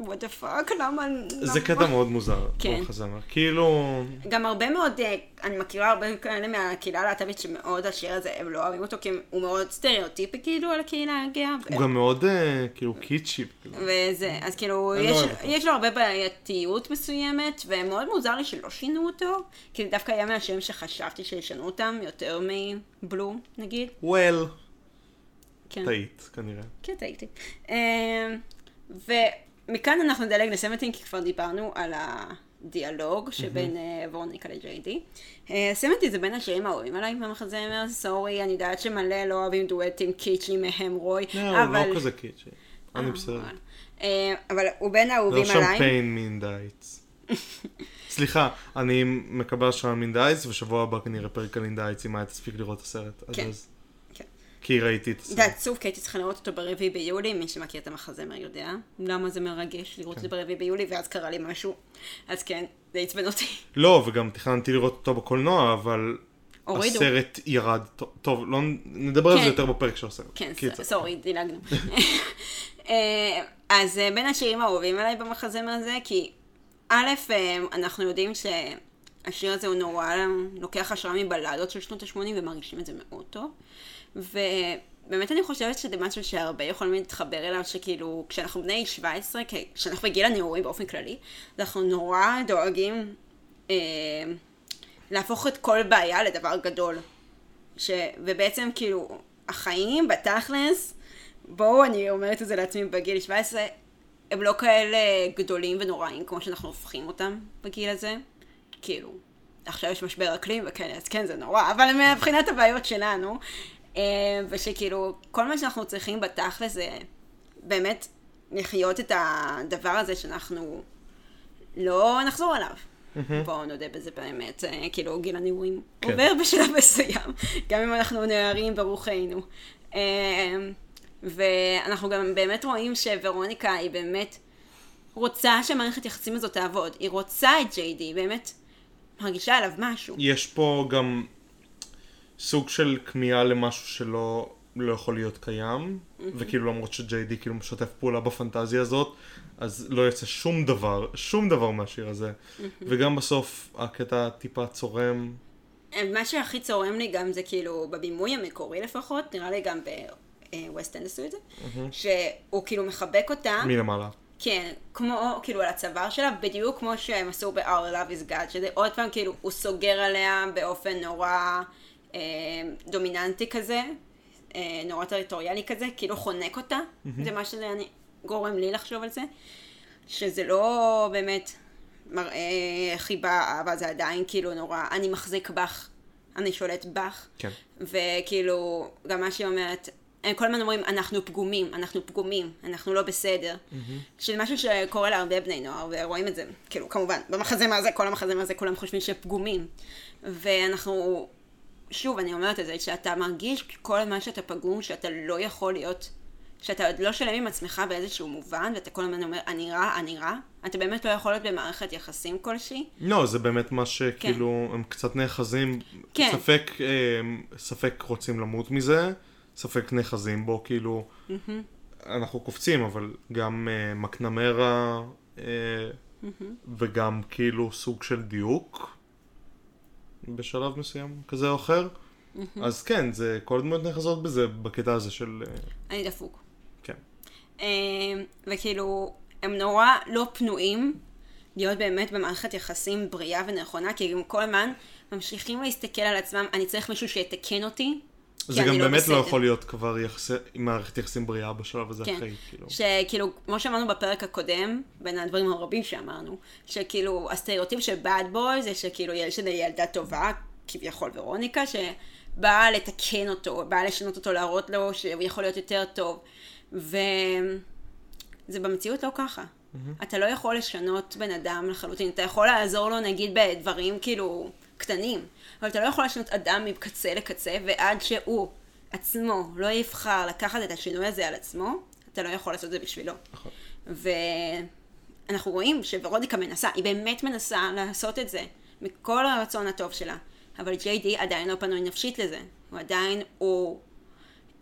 what the fuck, למה... זה למה? קטע מאוד מוזר, כן. במחזמר. כאילו, גם הרבה מאוד, אה, אני מכירה הרבה כאלה מהקהילה הלהט"בית שמאוד השיר הזה, הם לא אוהבים אותו, כי הוא מאוד סטריאוטיפי כאילו על הקהילה הגאה. הוא גם מאוד אה, כאילו קיצ'י. כאילו. וזה, אז כאילו, לא יש. יש לו הרבה בעייתיות מסוימת, ומאוד מוזר לי שלא שינו אותו, כי דווקא היה מהשירים שחשבתי שישנו אותם, יותר מבלו, נגיד. well, כן. טעית כנראה. כן, טעיתי. אה, ומכאן אנחנו נדלג לסמטין, כי כבר דיברנו על הדיאלוג שבין אה, ורוניקה לג'יי-די. סמטין זה בין השירים האהובים עליי במחזמר, סורי, אני יודעת שמלא לא אוהבים דואטים קיצ'י מהם רוי, לא, הוא אבל... לא כזה catchy. אני בסדר. אה, אבל הוא בין לא האהובים שם עליי. Fine מ In the Heights. סליחה, אני מקבל השראה מ In the Heights, ושבוע הבא כנראה פרק על In the Heights, אם היה תספיק לראות את הסרט. כן. אז. כן. כי ראיתי את זה הסרט. עצוב, כי הייתי צריכה לראות אותו ברביעי ביולי, מי שמכיר את המחזמר יודע למה זה מרגש לראות את זה ברביעי ביולי, ואז קרה לי משהו. אז כן, זה עצבן אותי. לא, וגם תכננתי לראות אותו בקולנוע, אבל הורידו. הסרט ירד. טוב, לא נדבר על זה כן. יותר בפרק של הסרט. כן, סורי, דילגנו. אה, אז אה, בין השירים האהובים עליי במחזמר הזה, כי א', אה, אנחנו יודעים שהשיר הזה הוא נורא לוקח השראה מבלדות של שנות ה-80 ומרגישים את זה מאוד טוב. ובאמת אני חושבת שזה משהו שהרבה יכולים להתחבר אליו, שכאילו, כשאנחנו בני 17, כי- כשאנחנו בגיל הנעורים באופן כללי, אנחנו נורא דואגים אה, להפוך את כל בעיה לדבר גדול. ש... ובעצם כאילו, החיים בתכלס, בואו, אני אומרת את זה לעצמי בגיל 17, הם לא כאלה גדולים ונוראים כמו שאנחנו הופכים אותם בגיל הזה. כאילו, עכשיו יש משבר אקלים וכאלה, אז כן, זה נורא, אבל מבחינת הבעיות שלנו, ושכאילו, כל מה שאנחנו צריכים בתכלס זה באמת לחיות את הדבר הזה שאנחנו לא נחזור עליו. בואו נודה בזה באמת, אה, כאילו גיל הנעורים כן. עובר בשלב מסוים, גם אם אנחנו נערים ברוחנו. אה, ואנחנו גם באמת רואים שוורוניקה היא באמת רוצה שמערכת יחסים הזאת תעבוד, היא רוצה את ג'יי די, באמת מרגישה עליו משהו. יש פה גם סוג של כמיהה למשהו שלא לא יכול להיות קיים, וכאילו למרות שג'יי די כאילו משתף פעולה בפנטזיה הזאת, אז לא יוצא שום דבר, שום דבר מהשיר הזה. וגם בסוף הקטע טיפה צורם. מה שהכי צורם לי גם זה כאילו, בבימוי המקורי לפחות, נראה לי גם בווסט אנד עשו את זה, שהוא כאילו מחבק אותה, מלמעלה. כן, כמו, כאילו על הצוואר שלה, בדיוק כמו שהם עשו ב-Our Love is God, שזה עוד פעם כאילו, הוא סוגר עליה באופן נורא אה, דומיננטי כזה, אה, נורא טריטוריאלי כזה, כאילו חונק אותה, זה מה שזה אני, גורם לי לחשוב על זה, שזה לא באמת מראה חיבה, אהבה, זה עדיין כאילו נורא, אני מחזיק בך, אני שולט בך, כן. וכאילו, גם מה שהיא אומרת, הם כל הזמן אומרים, אנחנו פגומים, אנחנו פגומים, אנחנו לא בסדר. שזה משהו שקורה להרבה בני נוער, ורואים את זה, כאילו, כמובן, במחזמר הזה, כל המחזמר הזה, כולם חושבים שפגומים. ואנחנו, שוב, אני אומרת את זה, שאתה מרגיש כל מה שאתה פגום, שאתה לא יכול להיות, שאתה עוד לא שלם עם עצמך באיזשהו מובן, ואתה כל הזמן אומר, אני רע, אני רע, אתה באמת לא יכול להיות במערכת יחסים כלשהי. לא, זה באמת מה שכאילו, הם קצת נאחזים, כן. ספק, אה, ספק רוצים למות מזה, ספק נאחזים בו, כאילו, אנחנו קופצים, אבל גם אה, מקנמרה, אה, וגם כאילו סוג של דיוק, בשלב מסוים, כזה או אחר. אז כן, זה, כל הדמויות נאחזות בזה, בקטע הזה של, אה, אני דפוק. כן. אה, וכאילו, הם נורא לא פנויים להיות באמת במערכת יחסים בריאה ונכונה, כי הם כל הזמן ממשיכים להסתכל על עצמם, אני צריך מישהו שיתקן אותי. זה גם לא באמת לא בסדר." יכול להיות כבר יחסי, מערכת יחסים בריאה בשלב הזה כן. אחרי, כאילו. שכאילו, כמו שאמרנו בפרק הקודם, בין הדברים הרבים שאמרנו, שכאילו הסטריאוטיפ של bad boy זה שכאילו יש איזו ילדה טובה, כביכול ורוניקה, שבאה לתקן אותו, באה לשנות אותו, להראות לו שהוא יכול להיות יותר טוב. וזה במציאות לא ככה. אתה לא יכול לשנות בן אדם לחלוטין, אתה יכול לעזור לו נגיד בדברים כאילו קטנים, אבל אתה לא יכול לשנות אדם מקצה לקצה, ועד שהוא עצמו לא יבחר לקחת את השינוי הזה על עצמו, אתה לא יכול לעשות את זה בשבילו. נכון. ואנחנו רואים שוורודיקה מנסה, היא באמת מנסה לעשות את זה, מכל הרצון הטוב שלה. אבל ג'יי די עדיין לא פנוי נפשית לזה. הוא עדיין, הוא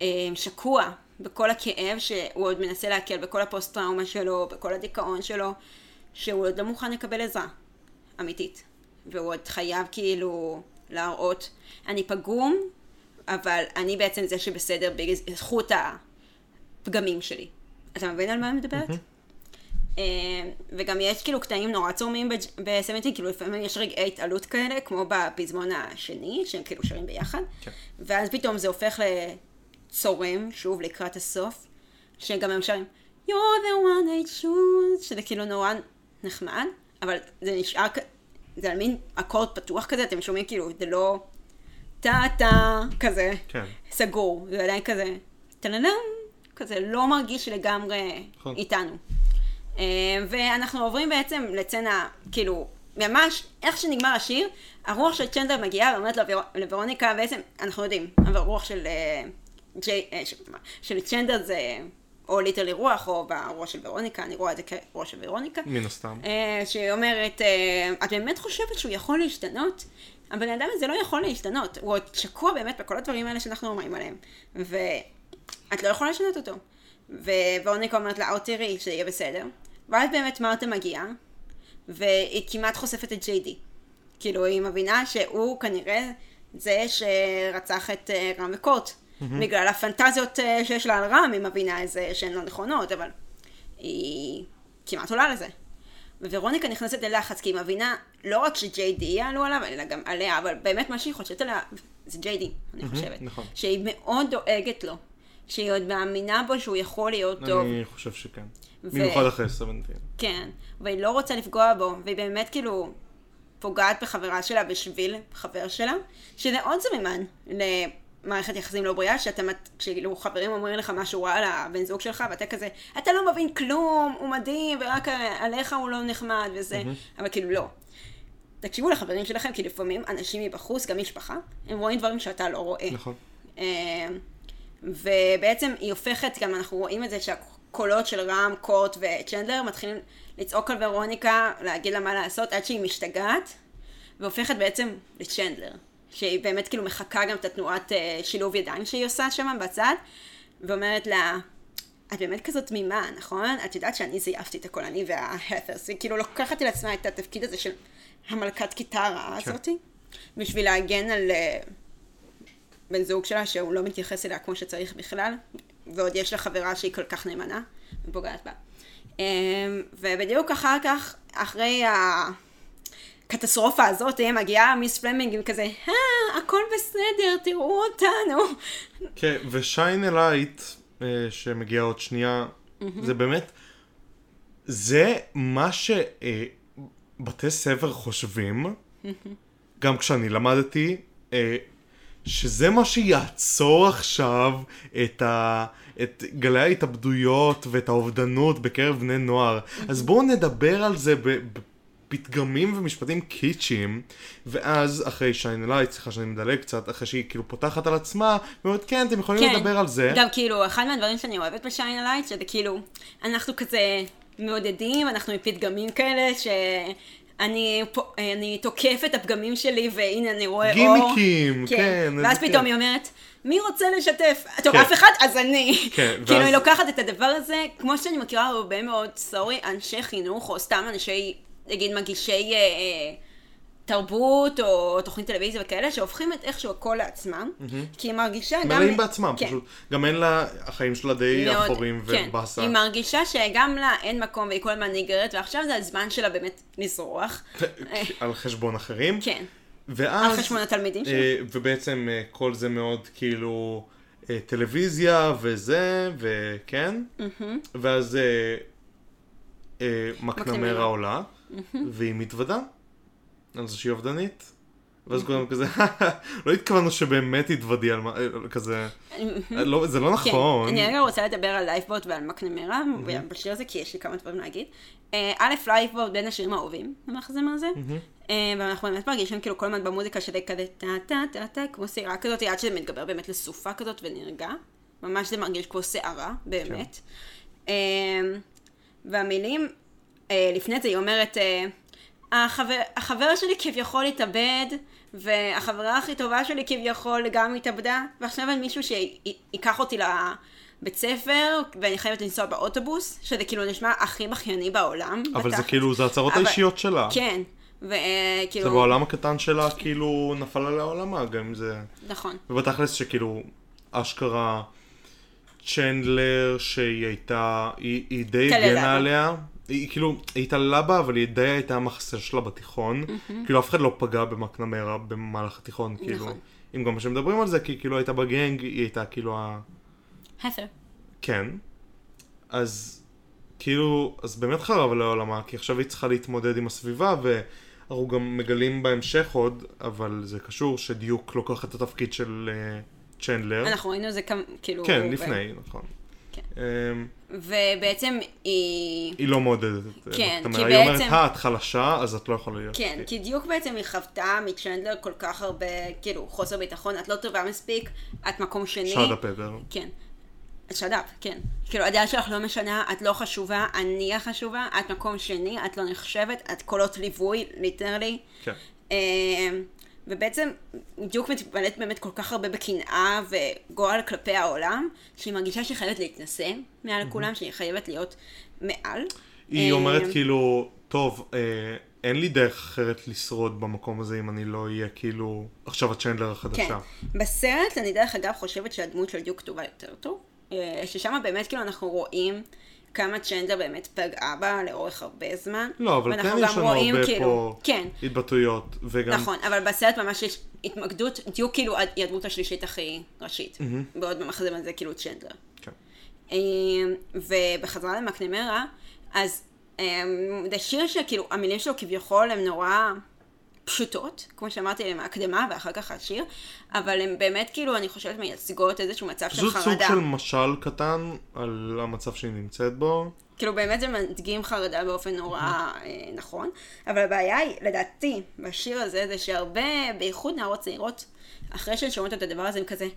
אה, שקוע בכל הכאב שהוא עוד מנסה להקל, בכל הפוסט-טראומה שלו, בכל הדיכאון שלו, שהוא עוד לא מוכן לקבל עזרה אמיתית. והוא עוד חייב כאילו להראות, אני פגום, אבל אני בעצם זה שבסדר בזכות הפגמים שלי. אתה מבין על מה אני מדברת? אה, וגם יש כאילו קטעים נורא צורמים בסמנטי, כאילו לפעמים יש רגעי התעלות כאלה, כמו בפזמון השני, שהם כאילו שרים ביחד, כן. ואז פתאום זה הופך לצורם, שוב לקראת הסוף, שגם הם שרים You're the one I choose, שזה כאילו נורא נחמד, אבל זה נשאר, זה על מין אקורד פתוח כזה, אתם שומעים כאילו, זה לא טה טה כזה, כן. סגור, זה עדיין כזה טלנם, כזה לא מרגיש לגמרי נכון. איתנו. אה, ואנחנו עוברים בעצם לצנה, כאילו, ממש, איך שנגמר השיר, הרוח של צ'נדלר מגיעה ואומרת לוור- לוורוניקה, בעצם, אנחנו יודעים, אבל הרוח של, אה, אה, של, של צ'נדלר זה או ליטרלי רוח, או בראש של ורוניקה, אני רואה את זה כראש של ורוניקה. מן הסתם. אה, שהיא אומרת, אה, את באמת חושבת שהוא יכול להשתנות? הבן אדם הזה לא יכול להשתנות, הוא עוד שקוע באמת בכל הדברים האלה שאנחנו אומרים עליהם, ואת לא יכולה לשנות אותו. וורניקה אומרת לה, או תראי, שיהיה בסדר. ואז באמת מרתה מגיעה, והיא כמעט חושפת את ג'יי די. כאילו, היא מבינה שהוא כנראה זה שרצח את אה, רם וקורט. בגלל הפנטזיות אה, שיש לה על רם, היא מבינה איזה שהן לא נכונות, אבל היא כמעט עולה לזה. וורוניקה נכנסת ללחץ, כי היא מבינה לא רק שג'יי די יעלו עליו, אלא גם עליה, אבל באמת מה שהיא חושבת עליה, זה ג'יי די, אני חושבת. נכון. שהיא מאוד דואגת לו. שהיא עוד מאמינה בו שהוא יכול להיות טוב. אני חושב שכן. במיוחד אחרי סבנטין. כן, והיא לא רוצה לפגוע בו, והיא באמת כאילו פוגעת בחברה שלה בשביל חבר שלה, שזה עוד סממן למערכת יחסים לא בריאה, שאתה, מת- כשכאילו חברים אומרים לך משהו רע על הבן זוג שלך, ואתה כזה, אתה לא מבין כלום, הוא מדהים, ורק עליך הוא לא נחמד וזה, אבל כאילו לא. תקשיבו לחברים שלכם, כי לפעמים אנשים מבחוץ, גם משפחה, הם רואים דברים שאתה לא רואה. נכון. אה, ובעצם היא הופכת, גם אנחנו רואים את זה שהקולות של רם, קורט וצ'נדלר מתחילים לצעוק על ורוניקה, להגיד לה מה לעשות, עד שהיא משתגעת, והופכת בעצם לצ'נדלר. שהיא באמת כאילו מחקה גם את התנועת אה, שילוב ידיים שהיא עושה שם בצד, ואומרת לה, את באמת כזאת תמימה, נכון? את יודעת שאני זייפתי את הכל, אני וההת'רס. היא כאילו לוקחת על עצמה את התפקיד הזה של המלכת כיתה הרעה כן. הזאתי, בשביל להגן על אה, בן זוג שלה שהוא לא מתייחס אליה כמו שצריך בכלל, ועוד יש לה חברה שהיא כל כך נאמנה, ופוגעת בה. אמ, ובדיוק אחר כך, אחרי הקטסטרופה הזאת, אה, מגיעה מיס פלמינג עם כזה, אה, הכל בסדר, תראו אותנו. כן, ושיין אלייט, אה, שמגיע עוד שנייה, זה באמת, זה מה שבתי ספר חושבים, גם כשאני למדתי, אה, שזה מה שיעצור עכשיו את, ה, את גלי ההתאבדויות ואת האובדנות בקרב בני נוער. אז בואו נדבר על זה ב... פתגמים ומשפטים קיצ'יים, ואז אחרי שיין אלייט, סליחה שאני מדלג קצת, אחרי שהיא כאילו פותחת על עצמה, ואומרת כן, אתם יכולים לדבר על זה. גם כאילו, אחד מהדברים שאני אוהבת בשיין הלייט, שזה כאילו, אנחנו כזה מעודדים, אנחנו מפתגמים כאלה, שאני פה- אני תוקף את הפגמים שלי, והנה אני רואה אור. גימיקים, כן, ואז איזה פתאום כיף. היא אומרת, מי רוצה לשתף? טוב, כן. אף אחד, אז אני. כן, כאילו, ואז- היא לוקחת את הדבר הזה, כמו שאני מכירה הרבה מאוד, סורי, אנשי חינוך, או סתם אנשי, נגיד, מגישי אה, אה, תרבות, או תוכנית טלוויזיה וכאלה, שהופכים את איכשהו הכל לעצמם, כי היא מרגישה גם... מלאים בעצמם, כן. פשוט. גם אין לה, החיים שלה די מאוד, אפורים כן. ובאסה. היא מרגישה שגם לה אין מקום והיא כל הזמן נגררת, ועכשיו זה הזמן שלה באמת לזרוח. על חשבון אחרים. כן. ואז... על חשבון התלמידים שלה. אה, ובעצם אה, כל זה מאוד כאילו אה, טלוויזיה וזה, וכן. ואז אה, אה, מקנמרה. עולה, והיא מתוודה. על זה שהיא אובדנית. ואז כולם כזה, לא התכוונו שבאמת תתוודי על מה, אה, כזה, לא, זה לא נכון. כן, אני רגע רוצה לדבר על לייפבוט ועל מקנמרה, בשיר הזה, כי יש לי כמה דברים להגיד. אה, א', לייפבוט בין השירים האהובים במחזמר הזה, אה, ואנחנו באמת מרגישים כאילו כל הזמן במוזיקה שזה כזה טה טה טה טה, כמו שעירה כזאת, עד שזה מתגבר באמת לסופה כזאת ונרגע. ממש זה מרגיש כמו שערה, באמת. אה, והמילים, לפני זה היא אומרת, אה, החבר, החבר שלי כביכול התאבד, והחברה הכי טובה שלי כביכול גם התאבדה, ועכשיו אין מישהו שיקח אותי בית ספר, ואני חייבת לנסוע באוטובוס, שזה כאילו נשמע הכי בכייני בעולם. אבל זה בתכלס. כאילו, זה הצהרות אבל- האישיות שלה. כן, וכאילו... זה בעולם הקטן שלה, כאילו, נפל עליה עולמה, גם אם זה... נכון. ובתכלס שכאילו, אשכרה, צ'נדלר, שהיא הייתה, היא, היא די הגנה. עליה. היא כאילו, היא התעללה בה, אבל היא די הייתה המחסה שלה בתיכון. כאילו, אף אחד לא פגע במקנמרה במהלך התיכון, כאילו. נכון. אם גם שמדברים על זה, כי כאילו הייתה בגנג, היא הייתה כאילו ה... הפר. כן. אז כאילו, אז באמת חרב עליה עולמה, כי עכשיו היא צריכה להתמודד עם הסביבה, ואנחנו גם מגלים בהמשך עוד, אבל זה קשור שדיוק לוקח את התפקיד של אה, צ'נדלר. אנחנו ראינו את זה כמה, כאילו... כן, לפני, נכון. כן. אמ, ובעצם היא... היא לא מעודדת את כן, מקנמרה. כי היא אומרת, אה, את חלשה, אז את לא יכולה להיות. כן, איתי." כי דיוק בעצם היא חוותה מצ'נדלר כל כך הרבה, כאילו, חוסר ביטחון, את לא טובה מספיק, את מקום שני. שדה פדר. כן. שד"פ, כן. כאילו, הדעה שלך לא משנה, את לא חשובה, אני החשובה, את מקום שני, את לא נחשבת, את קולות ליווי, ליטרלי. כן. ובעצם דיוק מתמלאת באמת כל כך הרבה בקנאה וגועל כלפי העולם, שהיא מרגישה שהיא חייבת להתנשא מעל כולם, שהיא חייבת להיות מעל. היא אמ, אומרת כאילו, טוב, אה, אין לי דרך אחרת לשרוד במקום הזה אם אני לא אהיה כאילו, עכשיו הצ'נדלר כן. החדשה. בסרט, אני דרך אגב חושבת שהדמות של דיוק כתובה יותר טוב. אה, ששם באמת כאילו אנחנו רואים כמה צ'נדלר באמת פגעה בה לאורך הרבה זמן. לא, אבל כן יש לנו הרבה כאילו, פה כן, התבטאויות, וגם... נכון, אבל בסרט ממש יש התמקדות, דיוק כאילו היא הדמות השלישית הכי ראשית. בעוד במחזם הזה כאילו צ'נדלר. כן. אה, ובחזרה למקנמרה, אז אה, זה שיר שכאילו המילים שלו כביכול הן נורא פשוטות, כמו שאמרתי, הן ההקדמה ואחר כך השיר, אבל הן באמת כאילו, אני חושבת, מייצגות איזשהו מצב של פשוט סוג חרדה. של משל קטן על המצב שהיא נמצאת בו. כאילו באמת זה מדגים חרדה באופן נורא אה, נכון, אבל הבעיה היא, לדעתי, בשיר הזה, זה שהרבה, בייחוד נערות צעירות, אחרי שהן שומעות את הדבר הזה, הם כזה,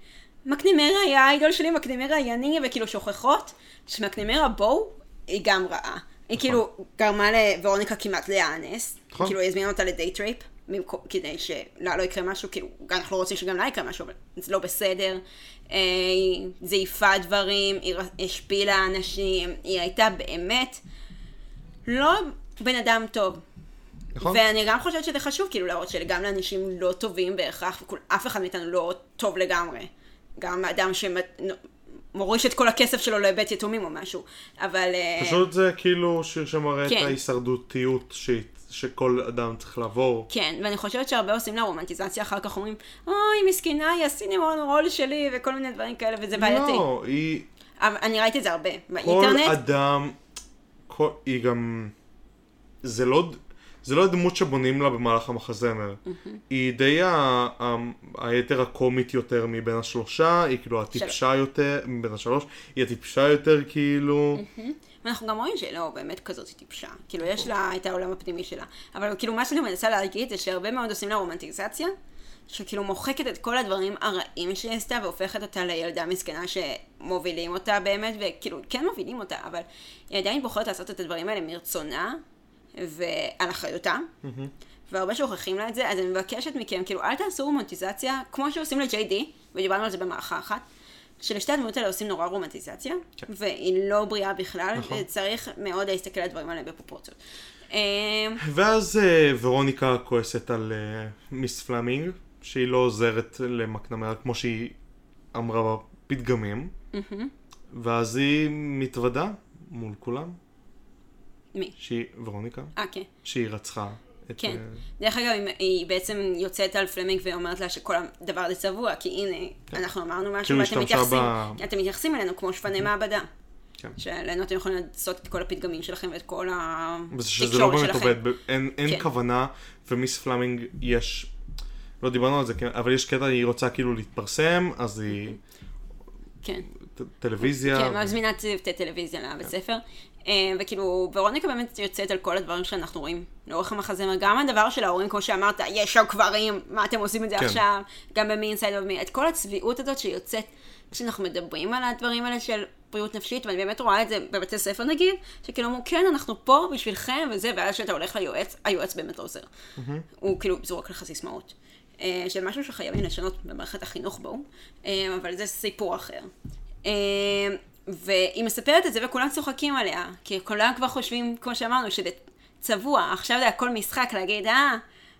מקנימרה היה ה idol שלי, מקנימרה היא אני, וכאילו שוכחות שמקנימרה בואו, היא גם רעה. היא כאילו גרמה לוורוניקה כמעט להיאנס, נכון. כאילו היא הזמינה אותה ל date rape, כדי שלה לא יקרה משהו, כאילו, אנחנו לא רוצים שגם לה יקרה משהו, אבל זה לא בסדר. אה, היא זייפה דברים, היא השפילה אנשים, היא הייתה באמת לא בן אדם טוב. נכון? ואני גם חושבת שזה חשוב, כאילו, להראות שגם לאנשים לא טובים בהכרח, ואף אחד מאיתנו לא טוב לגמרי. גם אדם שמוריש את כל הכסף שלו לבית יתומים או משהו. אבל... אה, פשוט זה כאילו שיר שמראה את כן. ההישרדותיות שהיא- שכל אדם צריך לעבור. כן, ואני חושבת שהרבה עושים לה רומנטיזציה, אחר כך אומרים, אוי, מסכנה, היא הסינמון רול שלי, וכל מיני דברים כאלה, וזה בעייתי. לא, היא... אבל אני ראיתי את זה הרבה כל באינטרנט. אדם... כל... היא גם... זה לא... זה לא דמות שבונים לה במהלך המחזמר. היא די ה... ה... היתר הקומית יותר מבין השלושה, היא כאילו הטיפשה יותר, מבין השלוש, היא הטיפשה יותר כאילו... ואנחנו גם רואים שהיא לא באמת כזאת טיפשה. כאילו, יש לה את העולם הפנימי שלה. אבל כאילו, מה שאני מנסה להגיד זה שהרבה מאוד עושים לה רומנטיזציה, שכאילו מוחקת את כל הדברים הרעים שהיא עשתה, והופכת אותה לילדה מסכנה שמובילים אותה באמת, וכאילו, כן מובילים אותה, אבל היא עדיין בוחרת לעשות את הדברים האלה מרצונה, ועל אחריותה. והרבה שוכחים לה את זה, אז אני מבקשת מכם, כאילו, אל תעשו רומנטיזציה, כמו שעושים ל-JD, ודיברנו על זה במערכה אחת, שלשתי הדמויות האלה עושים נורא רומנטיזציה, כן. והיא לא בריאה בכלל, נכון. וצריך מאוד להסתכל על הדברים האלה בפרופורציות. אמ, ואז אה, ורוניקה כועסת על אה, מיס פלמינג, שהיא לא עוזרת למקנמרה כמו שהיא אמרה בפתגמים, ואז היא מתוודה מול כולם, מי? שהיא, ורוניקה, אה, כן. שהיא רצחה את... כן. אה, דרך אגב, היא- בעצם יוצאת על פלמינג ואומרת לה שכל הדבר הזה צבוע, כי הנה, אנחנו אמרנו משהו, כאילו ואתם מתייחסים, ב- אתם מתייחסים אלינו כמו שפני מעבדה. כן. שעלינו אתם יכולים לעשות את כל הפתגמים שלכם ואת כל וזה שזה לא התקשורת באמת שלכם. עובד, אין, אין כן. כוונה, ומיס פלמינג יש, לא דיברנו על זה, כן, אבל יש קטע, היא רוצה כאילו להתפרסם, אז היא כן. טלוויזיה. כן, מזמינה צוותי טלוויזיה לבית ספר. אה, וכאילו, ורוניקה באמת יוצאת על כל הדברים שאנחנו רואים לאורך המחזמר. גם הדבר של ההורים, כמו שאמרת, יש שם קברים, מה אתם עושים את זה כן. עכשיו? גם Inside of Me. את כל הצביעות הזאת שיוצאת כשאנחנו מדברים על הדברים האלה של בריאות נפשית, ואני באמת רואה את זה בבתי ספר נגיד, שכאילו אמרו, כן, אנחנו פה בשבילכם וזה, ואז כשאתה הולך ליועץ, היועץ באמת לא עוזר. הוא כאילו זורק לך סיסמאות. אה, של משהו שחייבים לשנות במערכת החינוך בו, אה, אבל זה סיפור אחר. והיא מספרת את זה וכולם צוחקים עליה, כי כולם כבר חושבים, כמו שאמרנו, שזה צבוע, עכשיו זה הכל משחק להגיד, אה,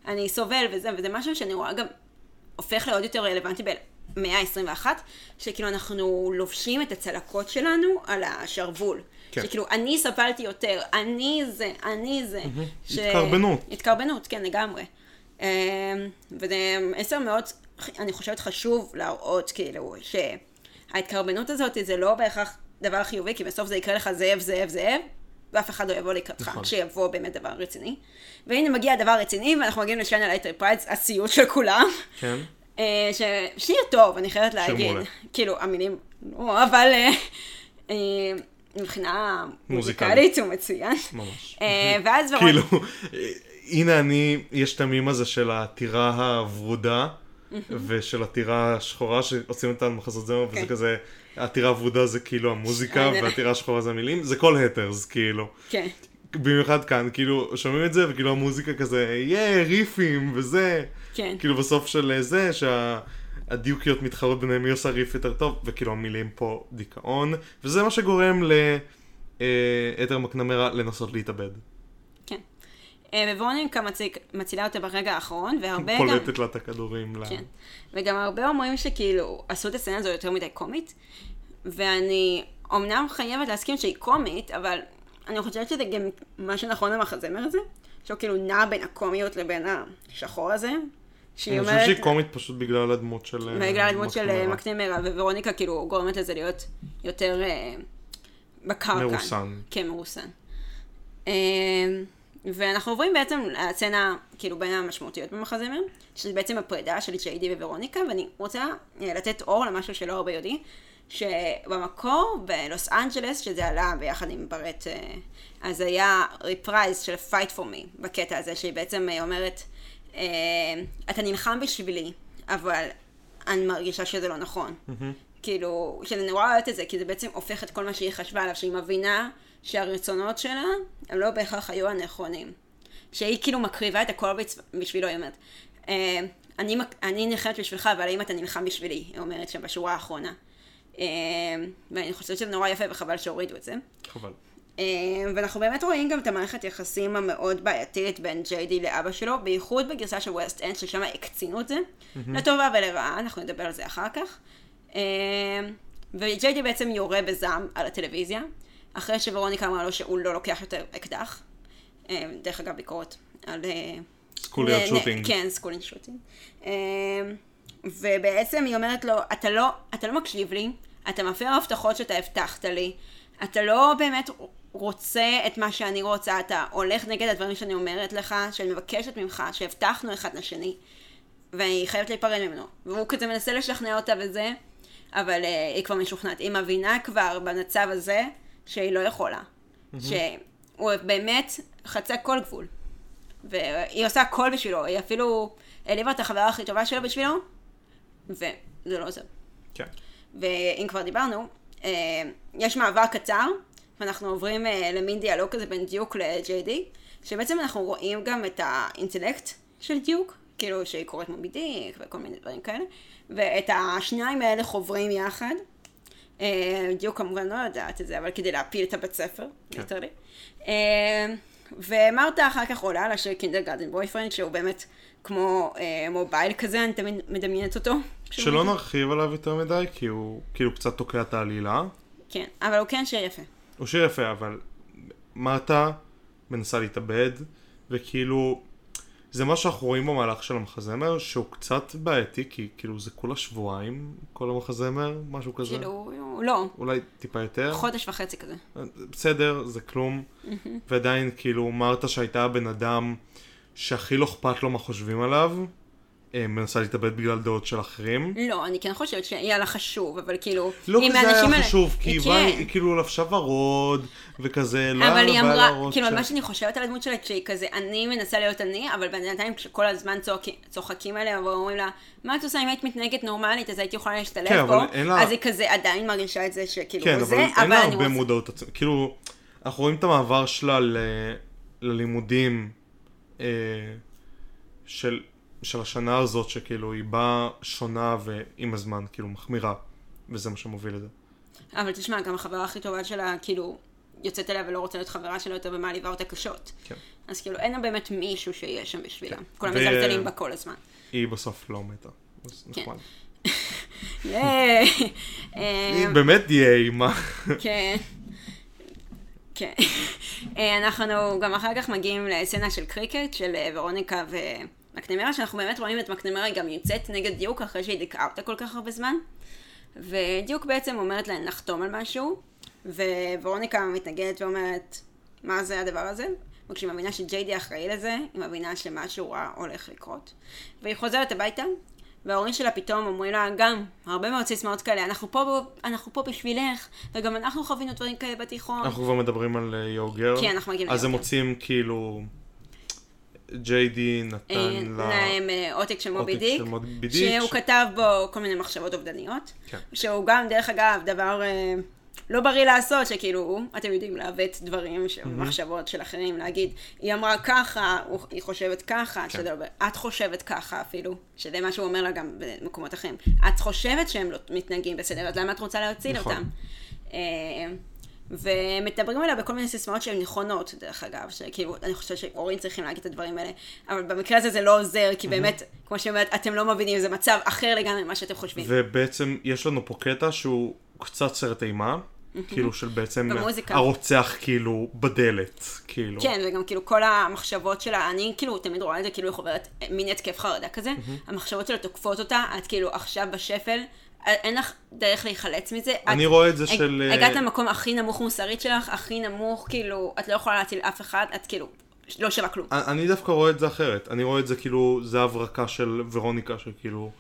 אני סובל וזה, וזה משהו שאני רואה גם הופך לעוד יותר רלוונטי במאה ה-21, שכאילו אנחנו לובשים את הצלקות שלנו על השרוול. כן. שכאילו, אני סבלתי יותר, אני זה, אני זה. ש- התקרבנות. התקרבנות, כן, לגמרי. אמ, וזה מסר מאוד, אני חושבת, חשוב להראות, כאילו, שההתקרבנות הזאת זה לא בהכרח דבר חיובי, כי בסוף זה יקרה לך זאב, זאב, זאב, ואף אחד לא יבוא לקראתך, נכון. כשיבוא באמת דבר רציני. והנה מגיע דבר רציני, ואנחנו מגיעים ל Shine a Light reprise, הסיוט של כולם. כן. אה, ש- שיר טוב, אני חייבת להגיד. מעולה. כאילו, המילים, לא, אבל אה, אה, מבחינה מוזיקלית הוא מצוין. ממש. ואז. כאילו, הנה אני, יש את המים הזה של הטירה הוורודה, ושל הטירה השחורה שעושים אותה על מחזות זמר, וזה כן. כזה, הטירה הוורודה זה כאילו המוזיקה, אני- והטירה השחורה זה המילים, זה כל הת'רס, כאילו. כן, במיוחד כאן, כאילו, שומעים את זה, וכאילו המוזיקה כזה, יא, ריפים, וזה. כן. כאילו בסוף של זה, שהדיוקיות מתחרות ביניהם מי עושה ריף יותר טוב, וכאילו המילים פה דיכאון, וזה מה שגורם לאתר מקנמרה לנסות להתאבד. אה, וורוניקה מציג- מצילה אותה ברגע האחרון, והרבה גם... פולטת לה את הכדורים. כן. וגם הרבה אומרים שכאילו עשו את הסצנה הזו יותר מדי קומית, ואני אמנם חייבת להסכים שהיא קומית, אבל אני חושבת שזה גם מה שנכון למחזמר הזה, שהוא כאילו נע בין הקומיות לבין השחור הזה. אני. חושב שהיא קומית פשוט בגלל הדמות של... אה, בגלל הדמות של אה, מקנמרה. מקנמרה, וורוניקה כאילו גורמת לזה להיות יותר אה, בקרקע. מרוסן. כן, מרוסן. ואנחנו עוברים בעצם לסצנה, כאילו, בין המשמעותיות במחזמר, שזה בעצם הפרידה של ג'יידי וורוניקה, ואני רוצה אה, לתת אור למשהו שלא הרבה יודעים, שבמקור בלוס אנג'לס, שזה עלה ביחד עם ברט, אה, אז היה reprise של Fight for me, בקטע הזה, שהיא בעצם אה, אומרת, אתה נלחם בשבילי, אבל אני מרגישה שזה לא נכון. כאילו, שאני נורא אוהבת את זה, כי זה בעצם הופך את כל מה שהיא חשבה עליו, שהיא מבינה שהרצונות שלה הם לא בהכרח היו הנכונים. שהיא כאילו מקריבה את הכל בשבילו, היא אומרת. אה, אני, אני נלחמת בשבילך, אבל האם אתה נלחם בשבילי? היא אומרת שם בשורה האחרונה. אה, ואני חושבת שזה נורא יפה וחבל שהורידו את זה. חבל. אה, ואנחנו באמת רואים גם את המערכת יחסים המאוד בעייתית בין ג'יי די לאבא שלו, בייחוד בגרסה של ווסט אנד, ששם הקצינו את זה, לטובה ולרעה, אנחנו נדבר על זה אחר כך. אה, וג'יי די בעצם יורה בזעם על הטלוויזיה, אחרי שוורוניקה אמרה לו שהוא לא לוקח יותר אקדח. אה, דרך אגב, ביקורת על... אה, schoolyard נ- נ- shooting. כן, school shooting. אה, ובעצם היא אומרת לו, אתה לא, אתה לא מקשיב לי, אתה מפר הבטחות שאתה הבטחת לי, אתה לא באמת רוצה את מה שאני רוצה, אתה הולך נגד הדברים שאני אומרת לך, שאני מבקשת ממך, שהבטחנו אחד לשני, ואני חייבת להיפרד ממנו. והוא כזה מנסה לשכנע אותה וזה, אבל uh, היא כבר משוכנעת. היא מבינה כבר במצב הזה שהיא לא יכולה. שהוא באמת חצה כל גבול. והיא עושה הכל בשבילו, היא אפילו העליבה את החברה הכי טובה שלו בשבילו, וזה לא עוזר. כן. ואם כבר דיברנו, אה, יש מעבר קצר, ואנחנו עוברים אה, למין דיאלוג כזה בין דיוק די, שבעצם אנחנו רואים גם את האינטלקט של דיוק, כאילו שהיא קוראת מובי דיק וכל מיני דברים כאלה, ואת השניים האלה חוברים יחד. אה, דיוק כמובן לא יודעת את זה, אבל כדי להפיל את הבית ספר, כן. יותר לי. אה, ומרתה אחר כך עולה על השיר קינדר גארדן בויפרנד, שהוא באמת כמו אה, מובייל כזה, אני תמיד מדמיינת אותו. שלא נרחיב עליו יותר מדי, כי הוא כאילו קצת תוקע את העלילה. כן, אבל הוא כן שיר יפה. הוא שיר יפה, אבל מרתה מנסה להתאבד, וכאילו, זה מה שאנחנו רואים במהלך של המחזמר, שהוא קצת בעייתי, כי כאילו זה כולה שבועיים, כל המחזמר, משהו כזה. כאילו, לא, אולי טיפה יותר. חודש וחצי כזה. בסדר, זה כלום. ועדיין, כאילו, מרתה שהייתה הבן אדם שהכי לא אכפת לו מה חושבים עליו, מנסה להתאבד בגלל דעות של אחרים. לא, אני כן חושבת שיהיה לה חשוב, אבל כאילו, לא כזה האנשים היה חשוב, כי היא כן. היא כאילו לבשה ורוד, וכזה, לא היה אבל לה היא בעיה אמרה, להראות כאילו, ש- מה שאני חושבת על הדמות שלה, שהיא כזה, אני מנסה להיות אני, אבל בינתיים כשכל הזמן צוחקים עליה ואומרים לה, מה את עושה אם היית מתנהגת נורמלית, אז הייתי יכולה להשתלב כן, אבל פה, אז היא כזה עדיין מרגישה את זה שכאילו, כן, הוא אבל זה, אין לה אני הרבה רוצה- מודעות עצמית. כאילו, אנחנו רואים את המעבר שלה. ללימודים אה, של... של השנה הזאת, שכאילו היא באה שונה ועם הזמן, כאילו מחמירה, וזה מה שמוביל לזה. אבל תשמע, גם החברה הכי טובה שלה, כאילו, יוצאת אליה ולא רוצה להיות חברה שלה יותר ומעליבה אותה קשות. כן. אז כאילו, אין לה באמת מישהו שיהיה שם בשבילה. כולם ו- מזלזלים בה כל הזמן. היא בסוף לא מתה. אז כן. נחמד. ייי. היא באמת ייי, מה? כן. כן. אה, אנחנו גם אחר כך מגיעים לסצנה של קריקט, של אה, ורוניקה ומקנמרה, שאנחנו באמת רואים את מקנמרה גם יוצאת נגד דיוק אחרי שהיא דיכאה אותה כל כך הרבה זמן. ודיוק בעצם אומרת להן לחתום על משהו, וורוניקה מתנגדת ואומרת, מה זה הדבר הזה? וכשהיא מבינה שג'יידי אחראי לזה, היא מבינה שמשהו רע הולך לקרות. והיא חוזרת הביתה, וההורים שלה פתאום אומרים לה גם הרבה מאוד סיסמאות כאלה, אנחנו פה, אנחנו פה בשבילך, וגם אנחנו חווינו דברים כאלה בתיכון. אנחנו כבר מדברים על אה, יוגר. כן, אנחנו מגיעים אז הם ליוגר. מוצאים כאילו... ג'יי די אה, נתן לה... להם אה, עותק של מובי דיק, שהוא כתב בו כל מיני מחשבות אובדניות, כן. שהוא גם, דרך אגב, דבר אה, לא בריא לעשות, שכאילו, אתם יודעים, לעוות דברים, מחשבות של אחרים, להגיד, היא אמרה ככה, היא חושבת ככה, כן. את חושבת ככה אפילו, שזה מה שהוא אומר לה גם במקומות אחרים. את חושבת שהם לא מתנהגים בסדר, אז למה את רוצה להציל נכון. אותם? ומדברים עליה בכל מיני סיסמאות שהן נכונות, דרך אגב, שכאילו, אני חושבת שהורים צריכים להגיד את הדברים האלה, אבל במקרה הזה זה לא עוזר, כי באמת, כמו שהיא אומרת, אתם לא מבינים, זה מצב אחר לגמרי ממה שאתם חושבים. ובעצם יש לנו פה קטע שהוא קצת סרט אימה, כאילו של בעצם במוזיקה. הרוצח כאילו בדלת, כאילו. כן, וגם כאילו כל המחשבות שלה, אני כאילו תמיד רואה את זה כאילו היא חוברת מין התקף חרדה כזה, המחשבות שלה תוקפות אותה, את כאילו עכשיו בשפל, אין לך דרך להיחלץ מזה. אני את- רואה את זה הג- של... אה, הגעת למקום הכי נמוך מוסרית שלך, הכי נמוך, כאילו, את לא יכולה להציל אף אחד, את כאילו, לא שווה כלום. אני דווקא רואה את זה אחרת, אני רואה את זה כאילו, זה הברקה של ורוניקה, שכאילו,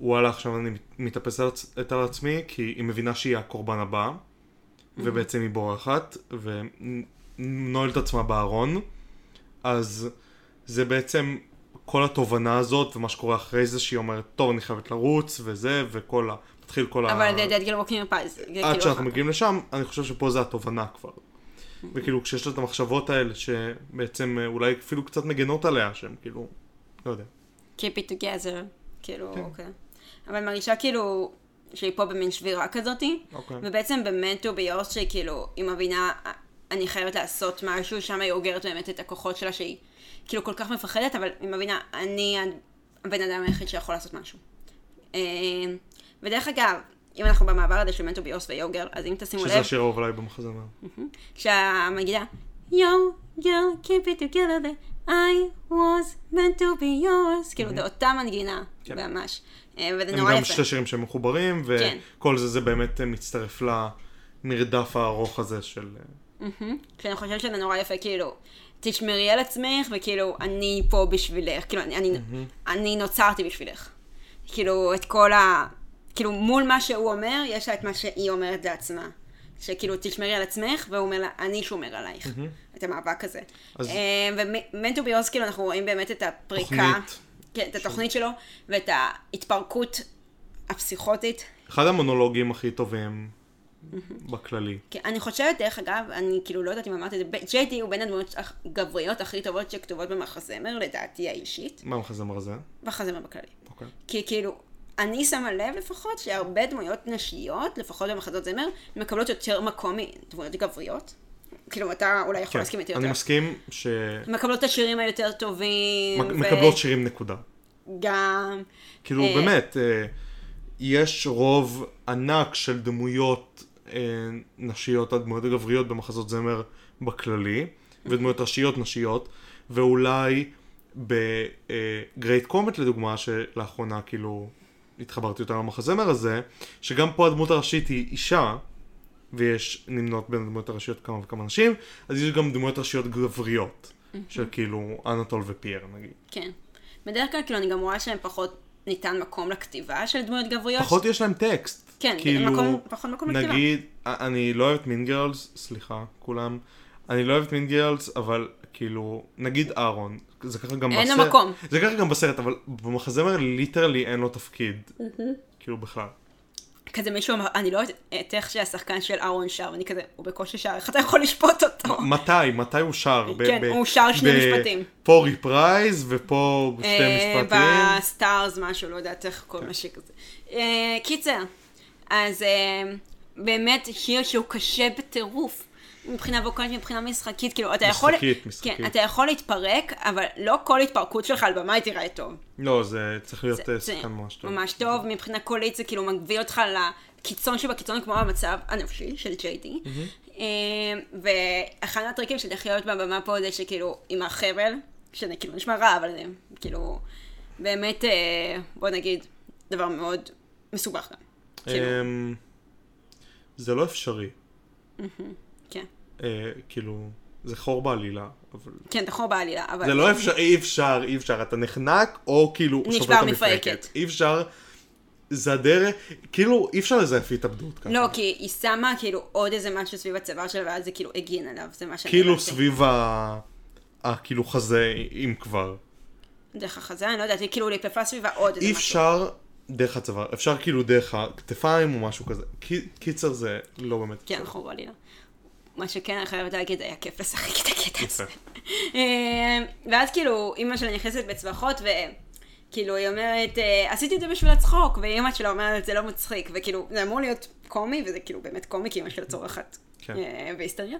וואלה עכשיו אני מת- מתאפס על עצ- את על עצמי, כי היא מבינה שהיא הקורבן הבא, ובעצם היא בורחת, ונועלת עצמה בארון, אז זה בעצם כל התובנה הזאת, ומה שקורה אחרי זה, שהיא אומרת, טוב, אני חייבת לרוץ, וזה, וכל ה... מתחיל כל ה... אבל זה Girl Walking reprise. עד שאנחנו מגיעים לשם, אני חושב שפה זה התובנה כבר. וכאילו כשיש לה את המחשבות האלה שבעצם אה, אולי אפילו קצת מגנות עליה, שהן כאילו, לא יודע. Keep it together, כאילו, כן. אוקיי. אבל מרגישה כאילו שהיא פה במין שבירה כזאתי, אוקיי. ובעצם במנטו ביורס שהיא כאילו, היא מבינה, אני חייבת לעשות משהו, שם היא אוגרת באמת את הכוחות שלה שהיא כאילו כל כך מפחדת, אבל היא מבינה, אני הבן אדם היחיד שיכול לעשות משהו. אה, ודרך אגב, אם אנחנו במעבר הזה של מנטו ביורס ויוגר, אז אם תשימו שזה לב, השיר האהוב עליי במחזמר. כשהמגידה, yo, girl, keep it together, I was meant to be yours, כאילו, זה אותה מנגינה, כן. ממש. אה, וזה הם נורא גם יפה. שתי שירים שהם מחוברים, כן. וכל זה זה באמת אה, מצטרף למרדף הארוך הזה של... שאני חושבת שזה נורא יפה, כאילו, תשמרי על עצמך, וכאילו, אני פה בשבילך, כאילו, אני, אני, אני נוצרתי בשבילך. כאילו, את כל ה... כאילו, מול מה שהוא אומר, יש לה את מה שהיא אומרת לעצמה. שכאילו, תשמרי על עצמך, והוא אומר לה, אני שומר עלייך. את המאבק הזה. אז- ומנטו ביוס, כאילו, אנחנו רואים באמת את הפריקה. תוכנית. כן, את התוכנית שלו, ואת ההתפרקות הפסיכוטית. אחד המונולוגים הכי טובים בכללי. כן, אני חושבת, דרך אגב, אני כאילו לא יודעת אם אמרתי את זה, ג'יי די הוא בין הדמויות הגבריות הכי טובות שכתובות במחזמר, לדעתי האישית, מה המחזמר הזה? מחזמר בכללי. אוקיי. כי כאילו, אני שמה לב לפחות שהרבה דמויות נשיות, לפחות במחזות זמר, מקבלות יותר מקום מדמויות גבריות. כאילו, אתה אולי יכול כן, להסכים איתי אני יותר. מסכים ש... מקבלות את השירים היותר טובים. ו- מקבלות שירים נקודה. גם... כאילו אה, באמת, אה, יש רוב ענק של דמויות נשיות עד דמויות גבריות במחזות זמר בכללי, ודמויות ראשיות נשיות, ואולי בגרייט קומט לדוגמה, שלאחרונה כאילו התחברתי יותר למחזמר הזה, שגם פה הדמות הראשית היא אישה, ויש נמנות בין הדמויות הראשיות כמה וכמה נשים, אז יש גם דמויות ראשיות גבריות, של כאילו אנטול ופייר נגיד. כן. בדרך כלל, כאילו, אני גם רואה שהם פחות ניתן מקום לכתיבה של דמויות גבריות. פחות יש להם טקסט. כן, כאילו, מקום- פחות מקום לכתיבה. נגיד, אני לא אוהב את מין גרלס, סליחה, כולם. אני לא אוהב את Mean Girls, אבל כאילו, נגיד אהרון, זה ככה גם אין לו מקום. זה ככה גם בסרט, אבל במחזמר literally אין לו תפקיד. כאילו בכלל. כזה מישהו אמר, אני לא יודעת איך שהשחקן של אהרון שר, ואני כזה, הוא בקושי שר, איך אתה יכול לשפוט אותו? מתי? מתי הוא שר? כן, הוא שר שני משפטים. פה reprise ופה שתי אה, משפטים. ב Stars משהו, לא יודעת איך כל מה שכזה. קיצר, אז אה, באמת שיר שהוא קשה בטירוף. מבחינה ווקלית, מבחינה משחקית, כאילו, אתה יכול... משחקית, משחקית. כן, אתה יכול להתפרק, אבל לא כל התפרקות שלך על במה היא תיראה טוב. לא, זה צריך להיות זה- אה, זה שחקן ממש טוב. ממש טוב, מבחינה קולית זה כאילו מגביל אותך לקיצון שבקיצון כמו המצב הנפשי של ג'יידי. אה, ואחד מהטריקים של איך להיות בבמה פה זה שכאילו עם החבל, שזה כאילו נשמע רע, אבל זה כאילו באמת, בוא נגיד, דבר מאוד מסובך גם. כאילו, אמ, זה לא אפשרי. כן. אה, כאילו, זה חור בעלילה, אבל... כן, אתה חור בעלילה, אבל... זה לא אפשר, אי אפשר, אי אפשר, אתה נחנק, או כאילו שובר את מפרקת. המפרקת. אי אפשר, זה הדרך, כאילו, אי אפשר לזייף התאבדות ככה. לא, כי היא שמה כאילו עוד איזה משהו סביב הצוואר שלה, ואז זה כאילו הגין עליו, זה מה שאני כאילו. סביב ה... כאילו חזה, אם כבר. דרך החזה, אני לא יודעת, היא כאילו ליפפה סביבה עוד איזה אי משהו. אפשר דרך הצוואר, אפשר כאילו דרך הכתפיים או משהו כזה. קי- קיצר זה לא באמת. כן, אפשרי. חור עלילה. מה שכן, אני חייבת להגיד, היה כיף לשחק את הקטע הזה. אה, ואז כאילו, אימא שלה נכנסת בצווחות, וכאילו, היא אומרת, אה, עשיתי את זה בשביל הצחוק, ואימא שלה אומרת, זה לא מצחיק, וכאילו, זה אמור להיות קומי, וזה כאילו באמת קומי, כי אימא שלה צורחת כן. אה, בהיסטריה.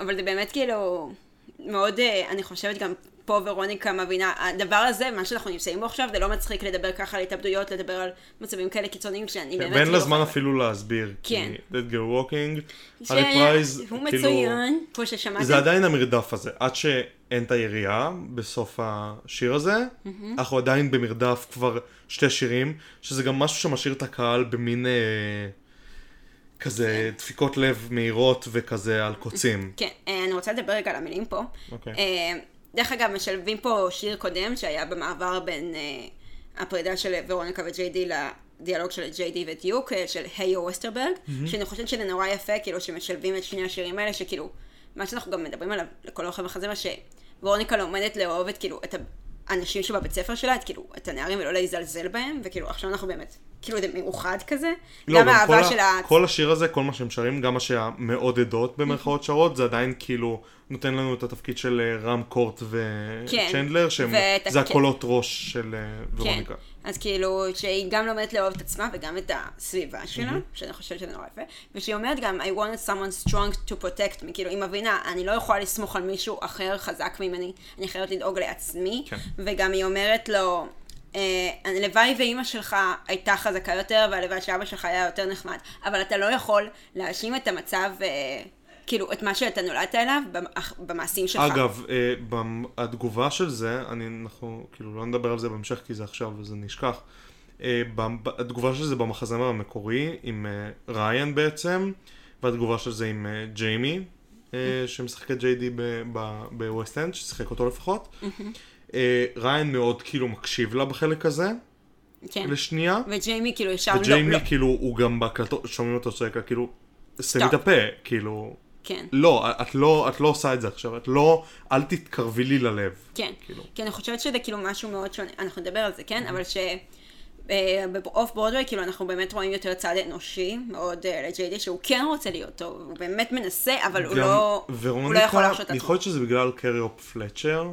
אבל זה באמת כאילו, מאוד, אני חושבת גם פה ורוניקה מבינה, הדבר הזה, מה שאנחנו נמצאים בו עכשיו, זה לא מצחיק לדבר ככה על התאבדויות, לדבר על מצבים כאלה קיצוניים, כשאני באמת... ואין לה לא זמן אפילו להסביר. כן. Dead Girl Walking, ש- הארי פרייז, הוא כאילו... מצוין, כמו ששמעתם. זה עדיין המרדף הזה, עד שאין את הירייה בסוף השיר הזה, אנחנו עדיין במרדף כבר שתי שירים, שזה גם משהו שמשאיר את הקהל במין אה, כזה דפיקות לב מהירות וכזה על קוצים. כן, אה, אני רוצה לדבר רגע על המילים פה. אוקיי. דרך אגב, משלבים פה שיר קודם שהיה במעבר בין אה, הפרידה של ורוניקה וג'יי די לדיאלוג של ג'יי די ודיוק, אה, של היו ווסטרברג, שאני חושבת שזה נורא יפה, כאילו, שמשלבים את שני השירים האלה, שכאילו, מה שאנחנו גם מדברים עליו לכל אורך המחזמר, שוורוניקה לומדת לאהוב את, כאילו, את האנשים שבבית ספר שלה, את, כאילו, את הנערים ולא להזלזל בהם, וכאילו, עכשיו אנחנו באמת, כאילו, זה מאוחד כזה. לא, גם האהבה של ה... כל השיר הזה, כל מה שהם שרים, גם מה שהמעודדות במרכאות שרות, זה עדיין כאילו נותן לנו את התפקיד של אה, רם קורט כן, וצ'נדלר, שהם, ואת זה כן. הקולות ראש של אה, ורוניקה. כן. אז כאילו, שהיא גם לומדת לאהוב את עצמה וגם את הסביבה שלה, שאני חושבת שזה נורא יפה, ושהיא אומרת גם, I wanted someone strong to protect me, כאילו, היא מבינה, אני לא יכולה לסמוך על מישהו אחר חזק ממני, אני חייבת לדאוג לעצמי, כן. וגם היא אומרת לו, אה, הלוואי ואימא שלך הייתה חזקה יותר, והלוואי שאבא שלך היה יותר נחמד, אבל אתה לא יכול להאשים את המצב, אה, כאילו, את מה שאתה נולדת אליו, במ- במעשים שלך. אגב, אה, במ- התגובה של זה, אני, אנחנו כאילו לא נדבר על זה בהמשך כי זה עכשיו וזה נשכח. אה, במ- התגובה של זה במחזמר המקורי עם אה, ריין בעצם, והתגובה של זה עם אה, ג'יימי, אה, שמשחק את ג'יי די בווסט אנד, ששיחק אותו לפחות. אה, ריין מאוד כאילו מקשיב לה בחלק הזה, כן. לשנייה. וג'יימי כאילו ישר לא, וג'יימי לא, כאילו, הוא גם בהקלטות, שומעים אותו צועק כאילו, סתמי את. הפה, כאילו, כן. לא, את לא, את לא עושה את זה עכשיו, את לא, אל תתקרבי לי ללב. כן, כאילו. כי אני חושבת שזה כאילו משהו מאוד שונה, אנחנו נדבר על זה, כן? אבל ש... באוף ברודווי, כאילו אנחנו באמת רואים יותר צד אנושי מאוד אה, לג'יידי, שהוא כן רוצה להיות טוב, הוא באמת מנסה, אבל הוא לא, הוא לא יכול להרשות את עצמו. יכול להיות שזה בגלל קריופ פלצ'ר.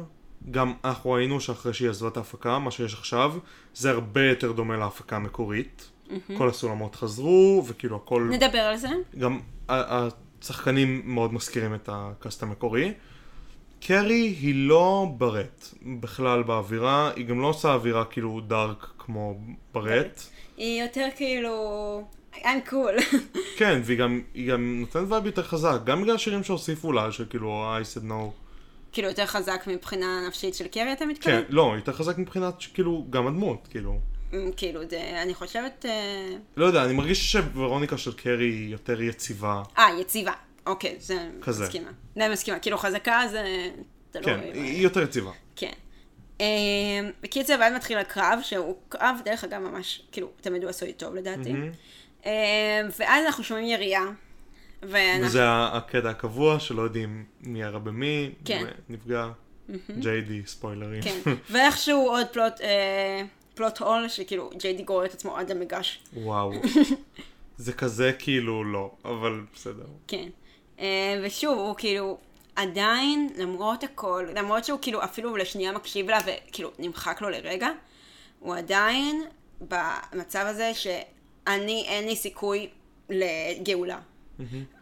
גם אנחנו ראינו שאחרי שהיא עזבה את ההפקה, מה שיש עכשיו, זה הרבה יותר דומה להפקה המקורית. כל הסולמות חזרו, וכאילו הכל... נדבר על זה. גם השחקנים מאוד מזכירים את הקאסט המקורי. קרי היא לא ברט בכלל באווירה, היא גם לא עושה אווירה כאילו דארק כמו ברט. היא יותר כאילו... I'm cool. כן, והיא גם, גם נותנת vibe יותר חזק, גם בגלל השירים שהוסיפו לה, שכאילו I said no. כאילו יותר חזק מבחינה נפשית של קרי, אתה מתכוון? כן, לא, יותר חזק מבחינת שכאילו, גם הדמות, כאילו. אמ, כאילו, זה, אני חושבת... אה, לא יודע, אני מרגיש שוורוניקה של קרי היא יותר יציבה. אה, יציבה. אוקיי, זה כזה. מסכימה. זה מסכימה. כאילו חזקה זה... לא כן, רואה- היא יותר יציבה. כן. אמ, בקיצר, ואז מתחיל הקרב, שהוא קרב, דרך אגב, ממש, כאילו, תמיד הוא עשוי טוב לדעתי. אמ, ואז אנחנו שומעים ירייה. ואנחנו... וזה הקטע הקבוע, שלא יודעים מי ירה במי, כן. נפגע. ג'יי די, ספוילרים. כן. ואיכשהו עוד פלוט, אה, פלוט הול, שכאילו, ג'יי די גורר את עצמו עד המגש. וואו. זה כזה כאילו לא, אבל בסדר. כן. אה, ושוב, הוא כאילו, עדיין, למרות הכל, למרות שהוא כאילו אפילו לשנייה מקשיב לה וכאילו נמחק לו לרגע, הוא עדיין במצב הזה שאני, אין לי סיכוי לגאולה.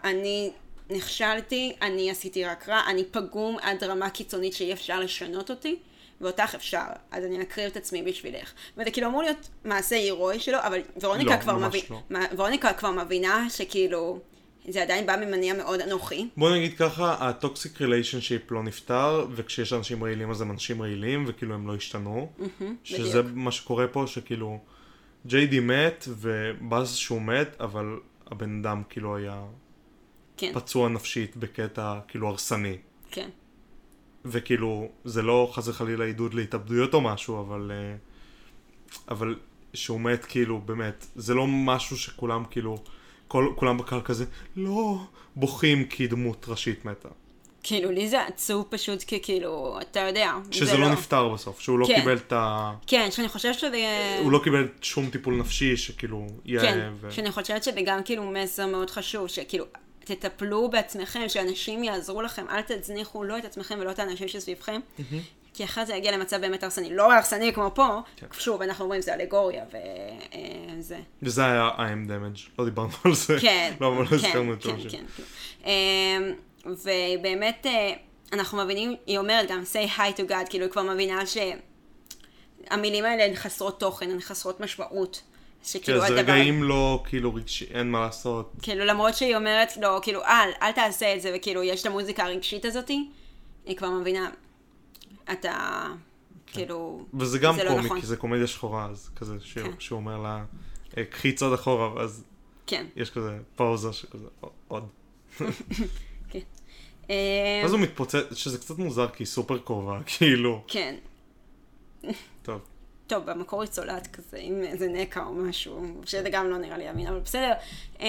אני נכשלתי, אני עשיתי רק רע, אני פגום עד רמה קיצונית שאי אפשר לשנות אותי, ואותך אפשר, אז אני אקריב את עצמי בשבילך. וזה כאילו אמור להיות מעשה הירואי שלו, אבל ורוניקה לא, כבר מבין, לא. מה- ורוניקה כבר מבינה שכאילו, זה עדיין בא ממניע מאוד אנוכי. בוא נגיד ככה, ה toxic relationship לא נפתר, וככשיש אנשים רעילים אז הם אנשים רעילים, וכאילו הם לא השתנו. שזה בדיוק. מה שקורה פה, שכאילו, ג'יי די מת, ובאז שהוא מת, אבל הבן אדם כאילו היה כן, פצוע נפשית בקטע כאילו הרסני. כן. וכאילו, זה לא חס וחלילה עידוד להתאבדויות או משהו, אבל... אה, אבל שהוא מת, כאילו, באמת, זה לא משהו שכולם כאילו, כל, כולם בקהל כזה, לא, בוכים כי דמות ראשית מתה. כאילו, לי זה עצוב פשוט כי כאילו, אתה יודע. שזה זה לא נפתר בסוף, שהוא לא כן. קיבל את ה... כן, שאני חושבת שזה... הוא לא קיבל שום טיפול נפשי שכאילו יאה כן, ו... שאני חושבת שזה גם כאילו מסר מאוד חשוב, שכאילו, תטפלו בעצמכם, שאנשים יעזרו לכם, אל תזניחו לא את עצמכם ולא את האנשים שסביבכם, כי אחרי זה יגיע למצב באמת הרסני. לא הרסני כמו פה, כן. שוב, אנחנו אומרים, זה אלגוריה, וזה... וזה היה I am damage, לא דיברנו על זה. כן, לא, אבל לא כן, הזכרנו את כן, זה. כן, כן. אמ, ובאמת, אה, אנחנו מבינים, היא אומרת גם, say hi to God, כאילו, היא כבר מבינה שהמילים האלה הן חסרות תוכן, הן חסרות משמעות. כן, שכאילו זה הדבר... רגעים לא כאילו רגשי, אין מה לעשות. כאילו, למרות שהיא אומרת לו, כאילו, אל, אל תעשה את זה, וכאילו, יש את המוזיקה הרגשית הזאתי, היא כבר מבינה, אתה, כאילו, וזה גם זה לא קומי, נכון. כי זה קומדיה שחורה, אז כזה שהוא- כן. שהוא אומר לה, "אה, קחי צעד אחורה, ואז כן, יש כזה פאוזה שכזה, "א- עוד. כן. אה, אז הוא מתפוצץ, שזה קצת מוזר, כי היא סופר קרובה, כאילו. כן. טוב. במקור היא צולעת כזה, עם איזה נקע או משהו, שזה גם לא נראה לי אמין, אבל בסדר. אה,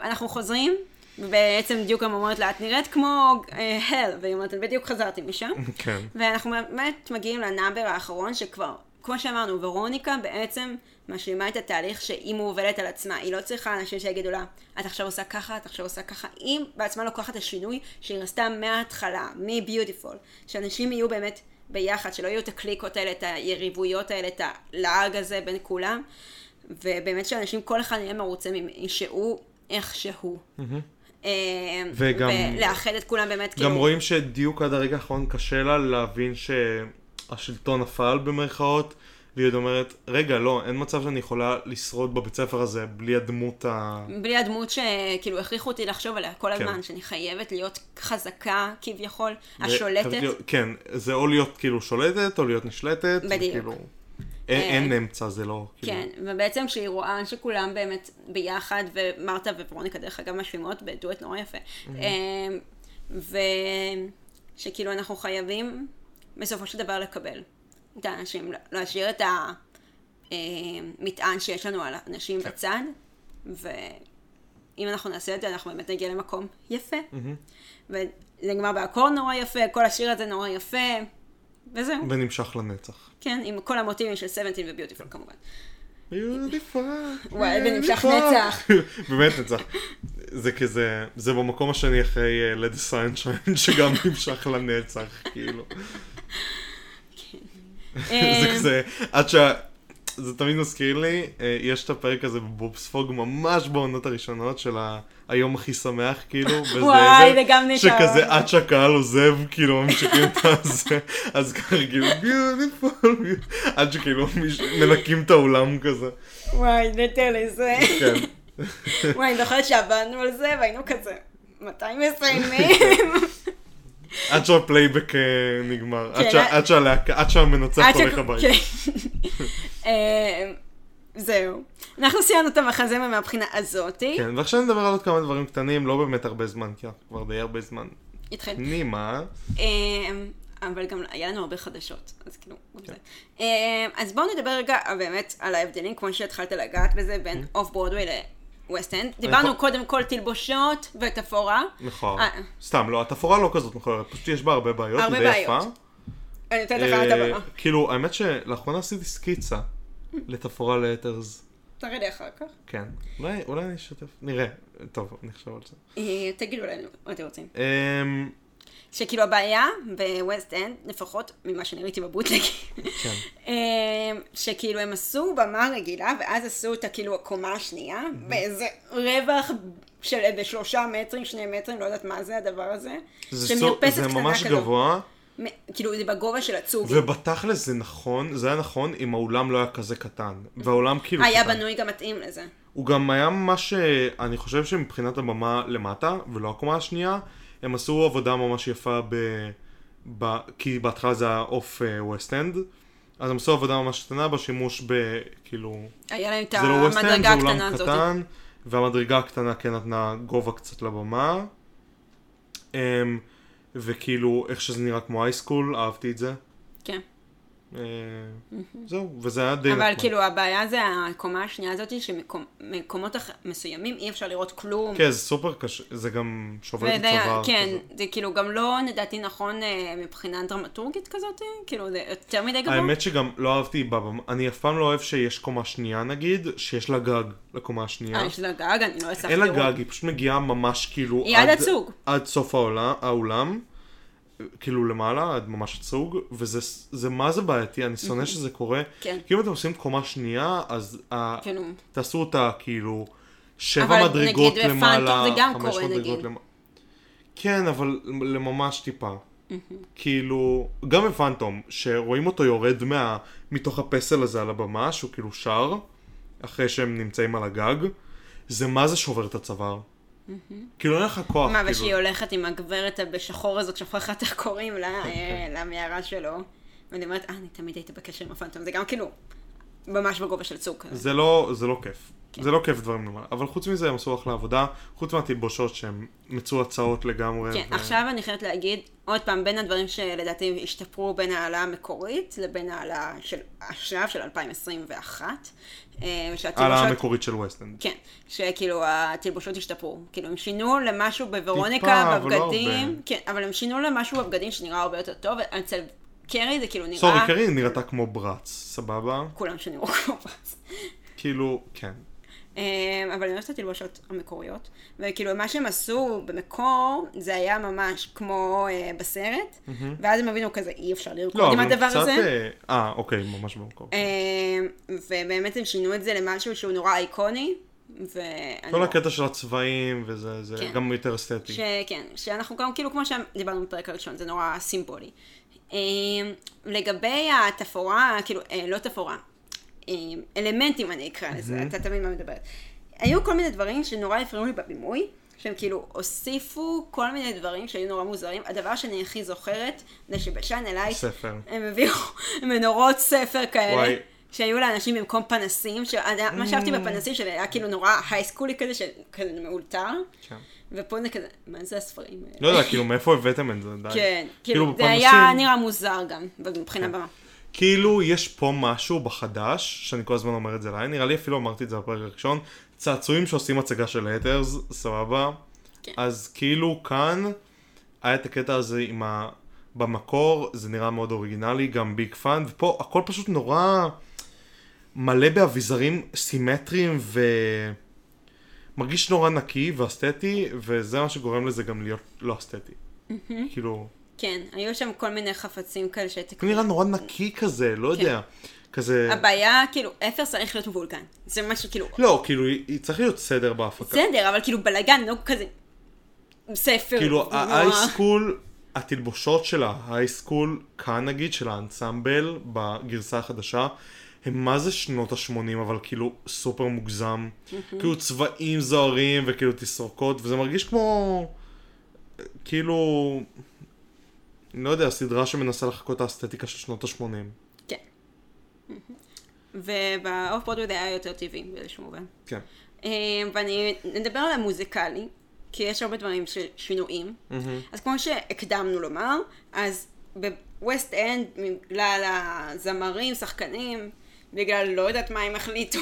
אנחנו חוזרים, ובעצם בדיוק גם אומרת לה, את נראית כמו הל, והיא אומרת, בדיוק חזרתי משם. כן. ואנחנו באמת מגיעים לנאמבר האחרון, שכבר, כמו שאמרנו, ורוניקה בעצם משלימה את התהליך שהיא מובלת על עצמה. היא לא צריכה אנשים שיגידו לה, את עכשיו עושה ככה, את עכשיו עושה ככה. היא בעצמה לוקחת את השינוי שהיא עשתה מההתחלה, מ-beautiful. שאנשים יהיו באמת ביחד, שלא יהיו את הקליקות האלה, את היריבויות האלה, את הלעג הזה בין כולם. ובאמת שאנשים, כל אחד יהיה מרוצה משהוא איך שהוא. אה, וגם- ולאחד את כולם באמת, כאילו... גם רואים שדיוק עד הרגע האחרון קשה לה להבין שהשלטון נפל במרכאות, והיא עוד אומרת, רגע, לא, אין מצב שאני יכולה לשרוד בבית ספר הזה בלי הדמות ה... בלי הדמות שכאילו הכריחו אותי לחשוב עליה כל כן. הזמן, שאני חייבת להיות חזקה כביכול, ו- השולטת. להיות- כן, זה או להיות כאילו שולטת, או להיות נשלטת. בדיוק. כאילו- אין- אה, אין אמצע, זה לא... כאילו- כן, ובעצם כשהיא רואה שכולם באמת ביחד, ומרתה וורוניקה דרך אגב משלימות בדואט נורא יפה, אמ, ושכאילו אנחנו חייבים בסופו של דבר לקבל את האנשים, להשאיר את המטען שיש לנו על האנשים בצד, ואם אנחנו נעשה את זה אנחנו באמת נגיע למקום יפה, וזה נגמר באקורד נורא יפה, כל השיר הזה נורא יפה, וזהו. ונמשך לנצח. כן, עם כל המוטיבים של 17 וביוטיפול כמובן. ביוטיפול. וואי, ונמשך נצח. באמת נצח. זה כזה, זה במקום השני אחרי לד סיינשיין, שגם נמשך לנצח, כאילו. זה אה, כזה, עד שה... זה תמיד מזכיר לי, אה, יש את הפרק הזה בבובספוג ממש בעונות הראשונות של ה- היום הכי שמח, כאילו, וזה וואי, זה גם נשאר. שכזה עד שהקהל עוזב, כאילו, ממשיכים את הזה, אז ככה כאילו, ביוטיפול, עד שכאילו מנקים את האולם כזה. וואי, literally זה. כן. וואי, אני זוכרת שעבדנו על זה, והיינו כזה, מתי מסיימים? עד שהפלייבק אה, נגמר, עד כן, אה- עד שהמנצח הולך הביתה. כן. אה, זהו. אנחנו סיימנו את המחזמר מהבחינה הזאתי. כן, ועכשיו נדבר על עוד כמה דברים קטנים, לא באמת הרבה זמן, כי אנחנו כבר די הרבה זמן. התחיל. נימה, אבל גם היה לנו הרבה חדשות, אז כאילו, כן. גם זה. אה, אז בואו נדבר רגע באמת על ההבדלים, כמו שהתחלת לגעת בזה, בין אוף ברודווי לווסט אנד. דיברנו יכול- קודם כל תלבושות ותפאורה. מכוער. אה. סתם, לא, התפאורה לא כזאת מכוערת, פשוט יש בה הרבה בעיות, הרבה היא די בעיות. יפה. אני נותנת לך את הבמה. כאילו, האמת שלאחרונה עשיתי סקיצה לתפאורה להת'רס. תראה לי אחר כך. כן. אולי אולי אני אשתף, נראה. טוב, אני אחשוב על זה. אה, תגידו לנו מה אתם רוצים. אמ, שכאילו הבעיה בווסט אנד, לפחות ממה שאני ראיתי בבוטלג, כן. אה, שכאילו הם עשו במה רגילה, ואז עשו אותה כאילו הקומה השנייה, באיזה רווח של איזה שלושה מטרים, שני מטרים, לא יודעת מה זה הדבר הזה. זה, סו, זה ממש כזו. גבוה, כאילו זה בגובה של הצוג. ובתכלס זה נכון, זה היה נכון אם האולם לא היה כזה קטן. והאולם כאילו היה קטן. בנוי גם מתאים לזה. הוא גם היה ממש, אני חושב שמבחינת הבמה למטה, ולא הקומה השנייה, הם עשו עבודה ממש יפה ב... ב... כי בהתחלה זה היה off West End, אז הם עשו עבודה ממש קטנה בשימוש ב... כאילו... היה להם את לא ווסט אנד, זה המדרגה אולם הקטנה הזאת. קטן, והמדרגה הקטנה כן נתנה גובה קצת לבמה. אמ, וכאילו, איך שזה נראה כמו high school, אהבתי את זה. זהו, וזה היה די אבל נחמד. כאילו הבעיה זה הקומה השנייה הזאת, שמקומות מסוימים אי אפשר לראות כלום. כן, זה סופר קשה, זה גם שובר את הצוואר. כן. זה כאילו גם לא לדעתי נכון אה, מבחינה דרמטורגית כזאת, כאילו זה יותר מדי גבוה. האמת שגם לא אהבתי אני אף פעם לא אוהב שיש קומה שנייה נגיד, שיש לה גג לקומה השנייה. אה, יש לה גג, אני לא הצלחתי אין לה לראות. גג, היא פשוט מגיעה ממש כאילו... היא עד הצוג. עד סוף האולם, כאילו למעלה, עד ממש הצוג, וזה זה מה זה בעייתי, אני שונא שזה קורה. כן. כי אם אתם עושים קומה שנייה, אז ה- כאילו, תעשו אותה כאילו שבע מדרגות נגיד למעלה, חמש מדרגות. למעלה. כן, אבל לממש טיפה. כאילו, גם בפאנטום, שרואים אותו יורד מה, מתוך הפסל הזה על הבמה, שהוא כאילו שר, אחרי שהם נמצאים על הגג, זה מה זה שובר את הצוואר. כאילו אין לך כוח, מה, כאילו. ושהיא הולכת עם הגברת בשחור הזאת, שוכחת איך קוראים לה, אה, למערה שלו. ואני אומרת, אה, אני תמיד הייתי בקשר עם הפאנטום, זה גם כאילו ממש בגובה של צוק. זה לא, זה לא כיף. כן. זה לא כיף דברים למעלה. אבל חוץ מזה הם עשו אחלה עבודה, חוץ מהתלבושות שהן מצועצעות לגמרי. כן, ו- עכשיו אני חייבת להגיד, עוד פעם, בין הדברים שלדעתי השתפרו בין ההעלאה המקורית לבין ההעלאה של עכשיו, של 2021, אה, העלאה ושהתלבושות... המקורית של ווסטנד. כן, שכאילו התלבושות השתפרו. כאילו הם שינו למשהו טיפה, בוורוניקה, אבל לא בבגדים, הרבה. כן, אבל הם שינו למשהו בבגדים שנראה הרבה יותר טוב, אצל קרי זה כאילו נראה... סורי, קרין נראתה כמו ברץ, סבבה? כולם שנראו כמו פרס. כאילו, כן. אה, אבל אני אוהבת את התלבושות המקוריות, וכאילו מה שהם עשו במקור, זה היה ממש כמו אה, בסרט, ואז הם הבינו כזה, אי אפשר לרקוד לא, עם הדבר קצת... הזה. אה, אה, אוקיי, ממש במקום. אה, ובאמת הם שינו את זה למשהו שהוא נורא איקוני, ואני... כל לא- הקטע של הצבעים, וזה זה כן. גם יותר אסתטי. שכן, שאנחנו גם, כאילו כמו שדיברנו בפרק הראשון, זה נורא סימבולי. אה, לגבי התפאורה, כאילו, אה, לא תפאורה, אה, אלמנטים אני אקרא לזה, אתה תמיד מה מדברת. היו כל מיני דברים שנורא הפריעו לי בבימוי, שהם כאילו הוסיפו כל מיני דברים שהיו נורא מוזרים. הדבר שאני הכי זוכרת, זה שב Shine a Light, ספר. הם הביאו מנורות ספר כאלה. וואי. שהיו לאנשים במקום פנסים, מה שאהבתי בפנסים שלי היה כאילו נורא הייסקולי כזה, שכזה מאולתר, כן. ופה זה כזה, מה זה הספרים האלה? לא יודע, כאילו, מאיפה הבאתם את זה? די. כן, כאילו, זה בפנסים- היה נראה מוזר גם, מבחינה כן. במה. כאילו, יש פה משהו בחדש, שאני כל הזמן אומר את זה עליי, נראה לי אפילו אמרתי את זה בפרק הראשון, צעצועים שעושים הצגה של Heathers, סבבה? כן. אז כאילו כאן, היה את הקטע הזה עם ה... במקור, זה נראה מאוד אוריגינלי, גם Big Fun, ופה הכל פשוט נורא מלא באביזרים סימטריים ו... מרגיש נורא נקי ואסתטי, וזה מה שגורם לזה גם להיות לא אסתטי. כאילו, כן, היו שם כל מיני חפצים כאלה שהייתי... הוא נראה נורא נקי כזה, לא יודע. כזה... הבעיה, כאילו, אפר צריך להיות מבולגן. זה משהו כאילו... לא, כאילו, היא- צריך להיות סדר בהפקה. בסדר, אבל כאילו בלאגן, לא כזה... ספר. כאילו, נורא. ההייסקול, התלבושות של ההייסקול, כאן נגיד, של האנסמבל, בגרסה החדשה, הם מה זה שנות ה-80, אבל כאילו סופר מוגזם. כאילו צבעים זוהרים וכאילו תסרוקות, וזה מרגיש כמו... כאילו... אני לא יודע, סדרה שמנסה לחקות את האסתטיקה של שנות ה-80. כן. וב off Broadway זה היה יותר טבעי באיזשהו מובן. כן. אה, ואני נדבר על המוזיקלי, כי יש הרבה דברים של שינויים. אז כמו שהקדמנו לומר, אז בווסט אנד, בגלל הזמרים, שחקנים, בגלל לא יודעת מה הם החליטו,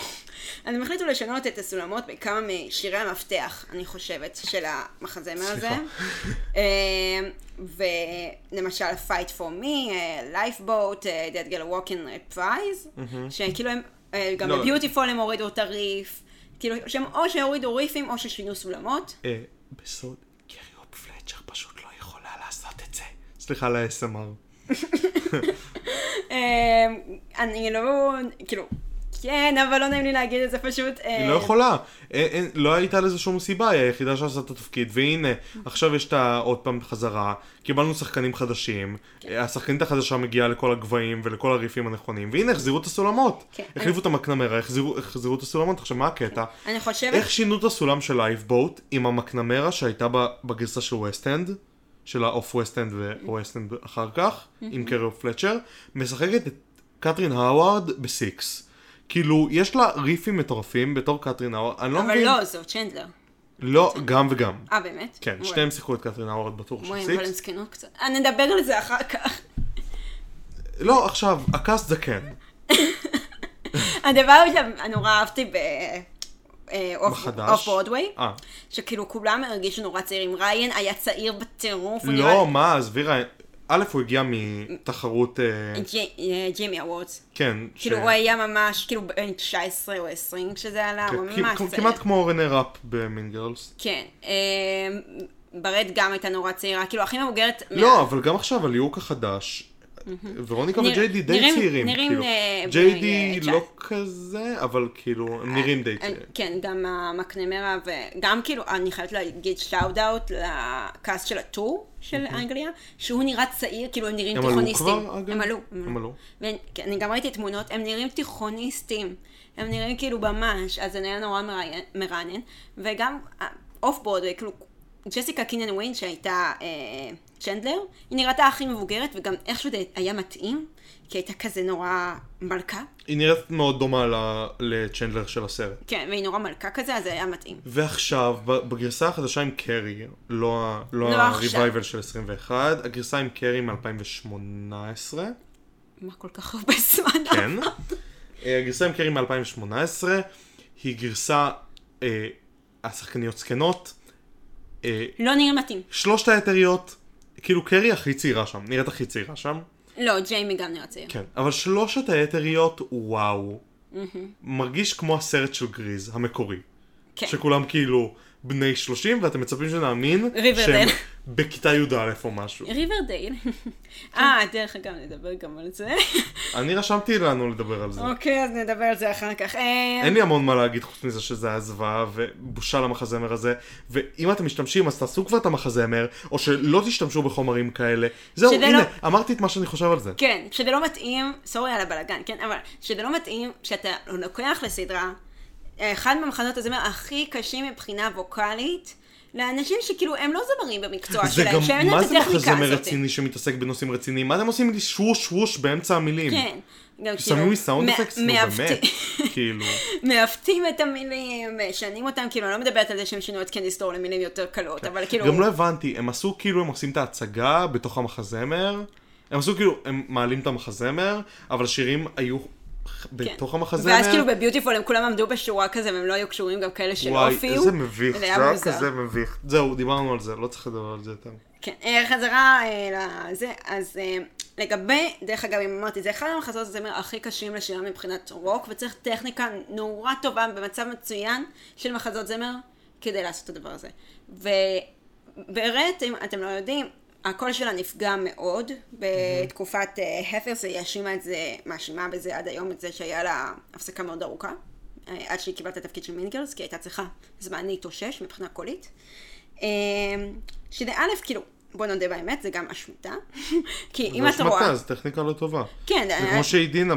אז הם החליטו לשנות את הסולמות בכמה משירי המפתח, אני חושבת, של המחזמר הזה. אה, ולמשל Fight for Me, אה, Lifeboat, אה, Dead Girl Walking Reprise, שכאילו הם, גם לא. ב-Beautiful הם הורידו את הריף, כאילו שהם או שהורידו ריפים או ששינו סולמות. בסוד, קרי הופ פלצ'ר פשוט לא יכולה לעשות את זה. סליחה על ה-SMR. אה, אני לא, כאילו, כן, אבל לא נעים לי להגיד את זה פשוט. היא לא יכולה, אין, לא הייתה לזה שום סיבה, היא היחידה שעשה את התפקיד, והנה, עכשיו יש את עוד פעם חזרה, קיבלנו שחקנים חדשים, כן. השחקנית החדשה מגיעה לכל הגבהים ולכל הריפים הנכונים, והנה, החזירו את הסולמות. כן. החליפו את המקנמרה, החזירו, את הסולמות, עכשיו מה הקטע? אני חושבת, איך שינו את הסולם של Lifeboat עם המקנמרה שהייתה בגרסה של ווסט-אנד, של ה off West End וווסט-אנד אחר כך, עם קרי הופ פלצ'ר, משחקת את קתרין האווארד בסיקס. כאילו, יש לה ריפים מטורפים בתור קתרין האווארד, אני לא אבל מבין. לא, זו צ'נדלר. לא, גם וגם. אה, באמת? כן. שניהם שיחקו את קתרין האווארד ב tour של אבל הן סיקס. זקנות קצת. אה, נדבר על זה אחר כך. לא, עכשיו, ה cast זקן. הדבר שנורא אהבתי ב... אה, off? off Broadway, אה. שכאילו כולם הרגישו נורא צעירים. ראיין היה צעיר בטירוף. הוא לא, מה, עזבי ראיין. א', הוא הגיע מתחרות, אה, ג'י- אה, Jimmy Awards. כן, כאילו הוא היה ממש, כאילו בן 19 או 20 כשזה עלה, הוא כן, ממש כמ- צעיר. כמעט כמו רנה ראפ ב Mean Girls. כן. אה, ברט גם הייתה נורא צעירה, כאילו הכי מבוגרת. לא, אבל גם עכשיו הליהוק החדש, ורוניקה נראה- וג'יי די נראים- צעירים, נראים, כאילו. אה, ג'יי בני, די אה, לא כזה, אבל כאילו, הם נראים די אה, צעירים. כן, גם המקנמרה, וגם כאילו, אני חייבת להגיד shout out ל cast של ה tour של אנגליה, שהוא נראה צעיר, כאילו הם נראים הם עלו תיכוניסטים. כבר, אגב? הם עלו. הם עלו. ואני גם ראיתי תמונות, הם נראים תיכוניסטים. הם נראים כאילו ממש, אז זה נראה נורא מרענן. וגם אוף בורד, כאילו, ג'סיקה קינן ווין שהייתה אה, צ'נדלר, היא נראתה הכי מבוגרת, וגם איכשהו זה היה מתאים, כי הייתה כזה נורא מלכה. היא נראית מאוד דומה ל- לצ'נדלר של הסרט. כן, והיא נורא מלכה כזה, אז זה היה מתאים. ועכשיו, בגרסה החדשה עם קרי, לא לא לא ה-revival של 21, הגרסה עם קרי מ-2018, מה כל כך הרבה זמן? כן. אה, הגרסה עם קרי מ-2018 היא גרסה, אה, השחקניות זקנות, לא נראה מתאים. שלושת היתריות, כאילו קרי הכי צעירה שם, נראית הכי צעירה שם, לא, ג'יימי גם נראה צעיר. כן, אבל שלושת היתריות, וואו, מרגיש כמו הסרט של גריז, המקורי, כן. שכולם כאילו בני 30 ואתם מצפים שנאמין ריברדייל. שהם בכיתה י"א או משהו. ריברדייל. אה, דרך אגב, נדבר גם על זה. אני רשמתי לנו לדבר על זה. אוקיי, אז נדבר על זה אחר כך. אה, אין לי המון מה להגיד חוץ מזה שזה היה זוועה ובושה למחזמר הזה ואם אתם משתמשים אז תעשו כבר את המחזמר או שלא תשתמשו בחומרים כאלה זהו הנה לא- אמרתי את מה שאני חושב על זה כן, שזה לא מתאים, סורי על הבלאגן, כן, אבל שזה לא מתאים שאתה לוקח לסדרה, אחד מהמחנות הזמר הכי קשים מבחינה ווקאלית, לאנשים שכאילו הם לא זמרים במקצוע זה שלהם, גם שאין מה את זה הטכניקה מחזמר הזאת. רציני שמתעסק בנושאים רציניים? מה אתם עושים? לי שוש שוש באמצע המילים. כן. גם שמים לי סאונד אפקס נו באמת כאילו. מעוותים את המילים, משנים אותם, כאילו, אני לא מדברת על זה שהם שינו את קנדי סטור למילים יותר קלות, אבל כאילו... גם לא הבנתי הם עשו כאילו הם עושים את ההצגה בתוך המחזמר? הם עשו כאילו הם מעלים את המחזמר אבל השירים היו בתוך המחזמר כן. ואז כאילו בביוטיפול הם כולם עמדו בשורה כזה והם לא היו קשורים גם כאלה שלא וואי, הופיעו. איזה מביך, זה היה. כזה מביך. זהו, דיברנו על זה, לא צריך לדבר על זה יותר. כן, אה, חזרה אה, לזה, אז אה, לגבי, דרך אגב, אם אמרתי, זה אחד המחזות הזמר הכי קשים לשירה מבחינת רוק, וצריך טכניקה נורא טובה במצב מצוין של מחזות זמר כדי לעשות את הדבר הזה. ובאמת, אם אתם לא יודעים, הקול שלה נפגע מאוד בתקופת אה, הפרס, היא האשימה את זה, מאשימה בזה עד היום את זה שהיה לה הפסקה מאוד ארוכה, אה, עד שהיא קיבלה את התפקיד של Mean Girls, כי הייתה צריכה זמן להתאושש מבחינה קולית. אה, שזה א', כאילו, בוא נודה באמת, זה גם אשמתה. כי אם זה אתה רואה... אשמתה, זו טכניקה לא טובה. כן, זה כמו שאידינה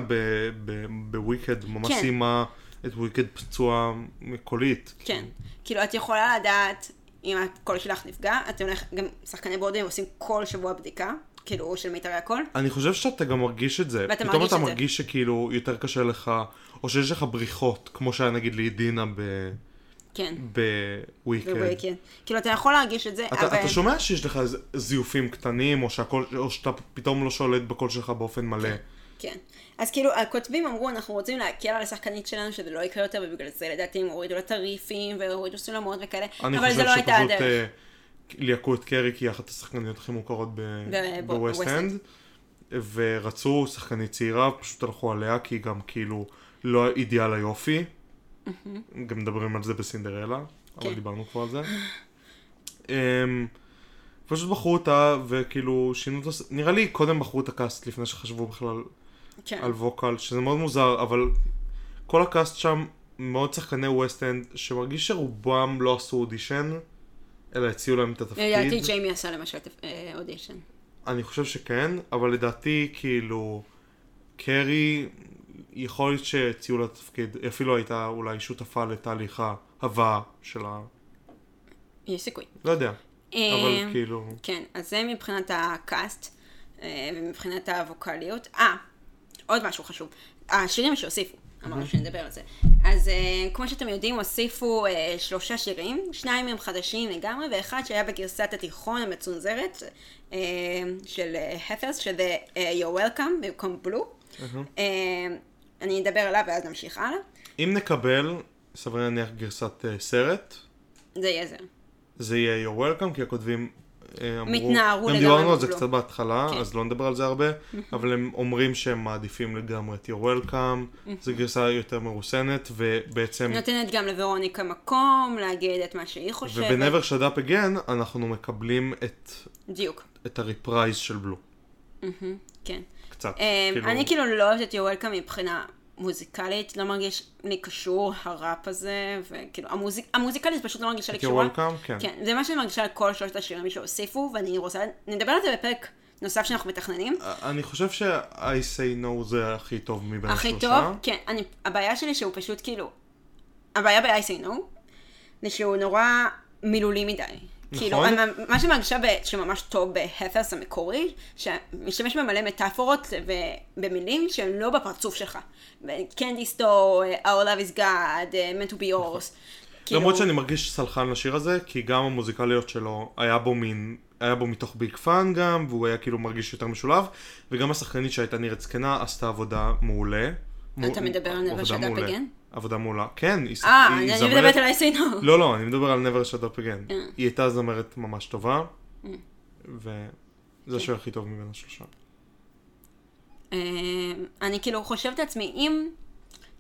ב Wicked, ממש כן. סיימה את Wicked פצועה קולית. כן. כאילו, את יכולה לדעת אם הקול שלך נפגע, אתם הולך, גם שחקני ברודוויי עושים כל שבוע בדיקה, כאילו, של מיתרי הקול. אני חושב שאתה גם מרגיש את זה. ואתה פתאום מרגיש אתה את זה. מרגיש שכאילו יותר קשה לך, או שיש לך בריחות, כמו שהיה נגיד לאידינה כן. ב Wicked. ב Wicked. כאילו, אתה יכול להרגיש את זה, אתה, אבל... אתה שומע שיש לך זיופים קטנים, או, שהקול, או שאתה פתאום לא שולט בקול שלך באופן מלא. כן. אז כאילו, הכותבים אמרו, אנחנו רוצים להקל על השחקנית שלנו, שזה לא יקרה יותר, ובגלל זה לדעתי הם הורידו לה ת'ריפים, והורידו סולמות וכאלה, אני אבל חושב זה לא הייתה שפשוט הדרך. אה, ליהקו את קרי, כי היא אחת השחקניות הכי מוכרות בווסט אנד, ורצו שחקנית צעירה, פשוט הלכו עליה, כי היא גם כאילו לא אידיאל היופי. גם מדברים על זה בסינדרלה, אבל כן. דיברנו כבר על זה. אמ, פשוט בחרו אותה, וכאילו שינו את. נראה לי קודם בחרו את ה cast לפני שחשבו בכלל כן. על vocal, שזה מאוד מוזר, אבל כל ה cast שם מאוד שחקני ווסט אנד, שמרגיש שרובם לא עשו אודישן, אלא הציעו להם את לדעתי התפקיד. ג'יימי עשה למשל אה, אודישן. אני חושב שכן, אבל לדעתי כאילו קרי, יכול להיות שהציעו לה התפקיד, היא אפילו הייתה אולי שותפה לתהליך ההבאה של ה... יש סיכוי. לא יודע, אבל אה, כאילו... כן, אז זה מבחינת הקאסט אה, ומבחינת הווקאליות. אה, עוד משהו חשוב. השירים שהוסיפו, אמרנו שנדבר על זה. אז אה, כמו שאתם יודעים, הוסיפו אה, שלושה שירים, שניים מהם חדשים לגמרי, ואחד שהיה בגרסת התיכון המצונזרת אה, של הפרס, שזה You're Welcome במקום בלו. אני אדבר עליו ואז נמשיך הלאה. אם נקבל, סביר להניח גרסת סרט, זה יהיה זה. זה יהיה You're Welcome, כי הכותבים אמרו... מתנערו גם לגמרי דיברנו על זה. קצת בהתחלה, כן. אז לא נדבר על זה הרבה, אבל הם אומרים שהם מעדיפים לגמרי את You're Welcome, זו גרסה יותר מרוסנת, ובעצם... נותנת גם לוורוניקה מקום להגיד את מה שהיא חושבת. Shut Up Again אנחנו מקבלים את, בדיוק, את הריפרייז של בלו. כן. קצת. אמ, כאילו, אני כאילו לא אוהבת את יורלקה מבחינה מוזיקלית, לא מרגיש לי קשור הראפ הזה, וכאילו המוזיק, המוזיקלית פשוט לא מרגישה לי קשורה. כן. כן, זה מה שאני מרגישה על כל שלושת השירים שהוסיפו, ואני רוצה, נדבר על זה בפרק נוסף שאנחנו מתכננים. אני חושב ש-I say no זה הכי טוב מבין הכי השלושה. טוב, כן, אני, הבעיה שלי שהוא פשוט כאילו, הבעיה ב-I Say No, זה שהוא נורא מילולי מדי. כאילו, אני, מה שמרגישה ב- שממש טוב ב Heathers המקורי, שמשתמש במלא מטאפורות ו- במילים שהן לא בפרצוף שלך. Candy Store, Our Love is God, uh, meant to be yours. כאילו, למרות שאני מרגיש סלחן לשיר הזה, כי גם המוזיקליות שלו היה בו מין, היה בו מתוך Big Fun גם, והוא היה כאילו מרגיש יותר משולב, וגם השחקנית שהייתה נראית זקנה עשתה עבודה מעולה. אתה מ- מדבר על Up מעולה. Again? עבודה מעולה, כן, היא אה, היא אני זמרת- מדברת על no. לא, לא, אני מדבר על Never Shut Up Again. אה. היא הייתה זמרת ממש טובה, Mm. וזה כן. השיר הכי טוב מבין השלושה. אה, אני כאילו חושבת לעצמי, אם,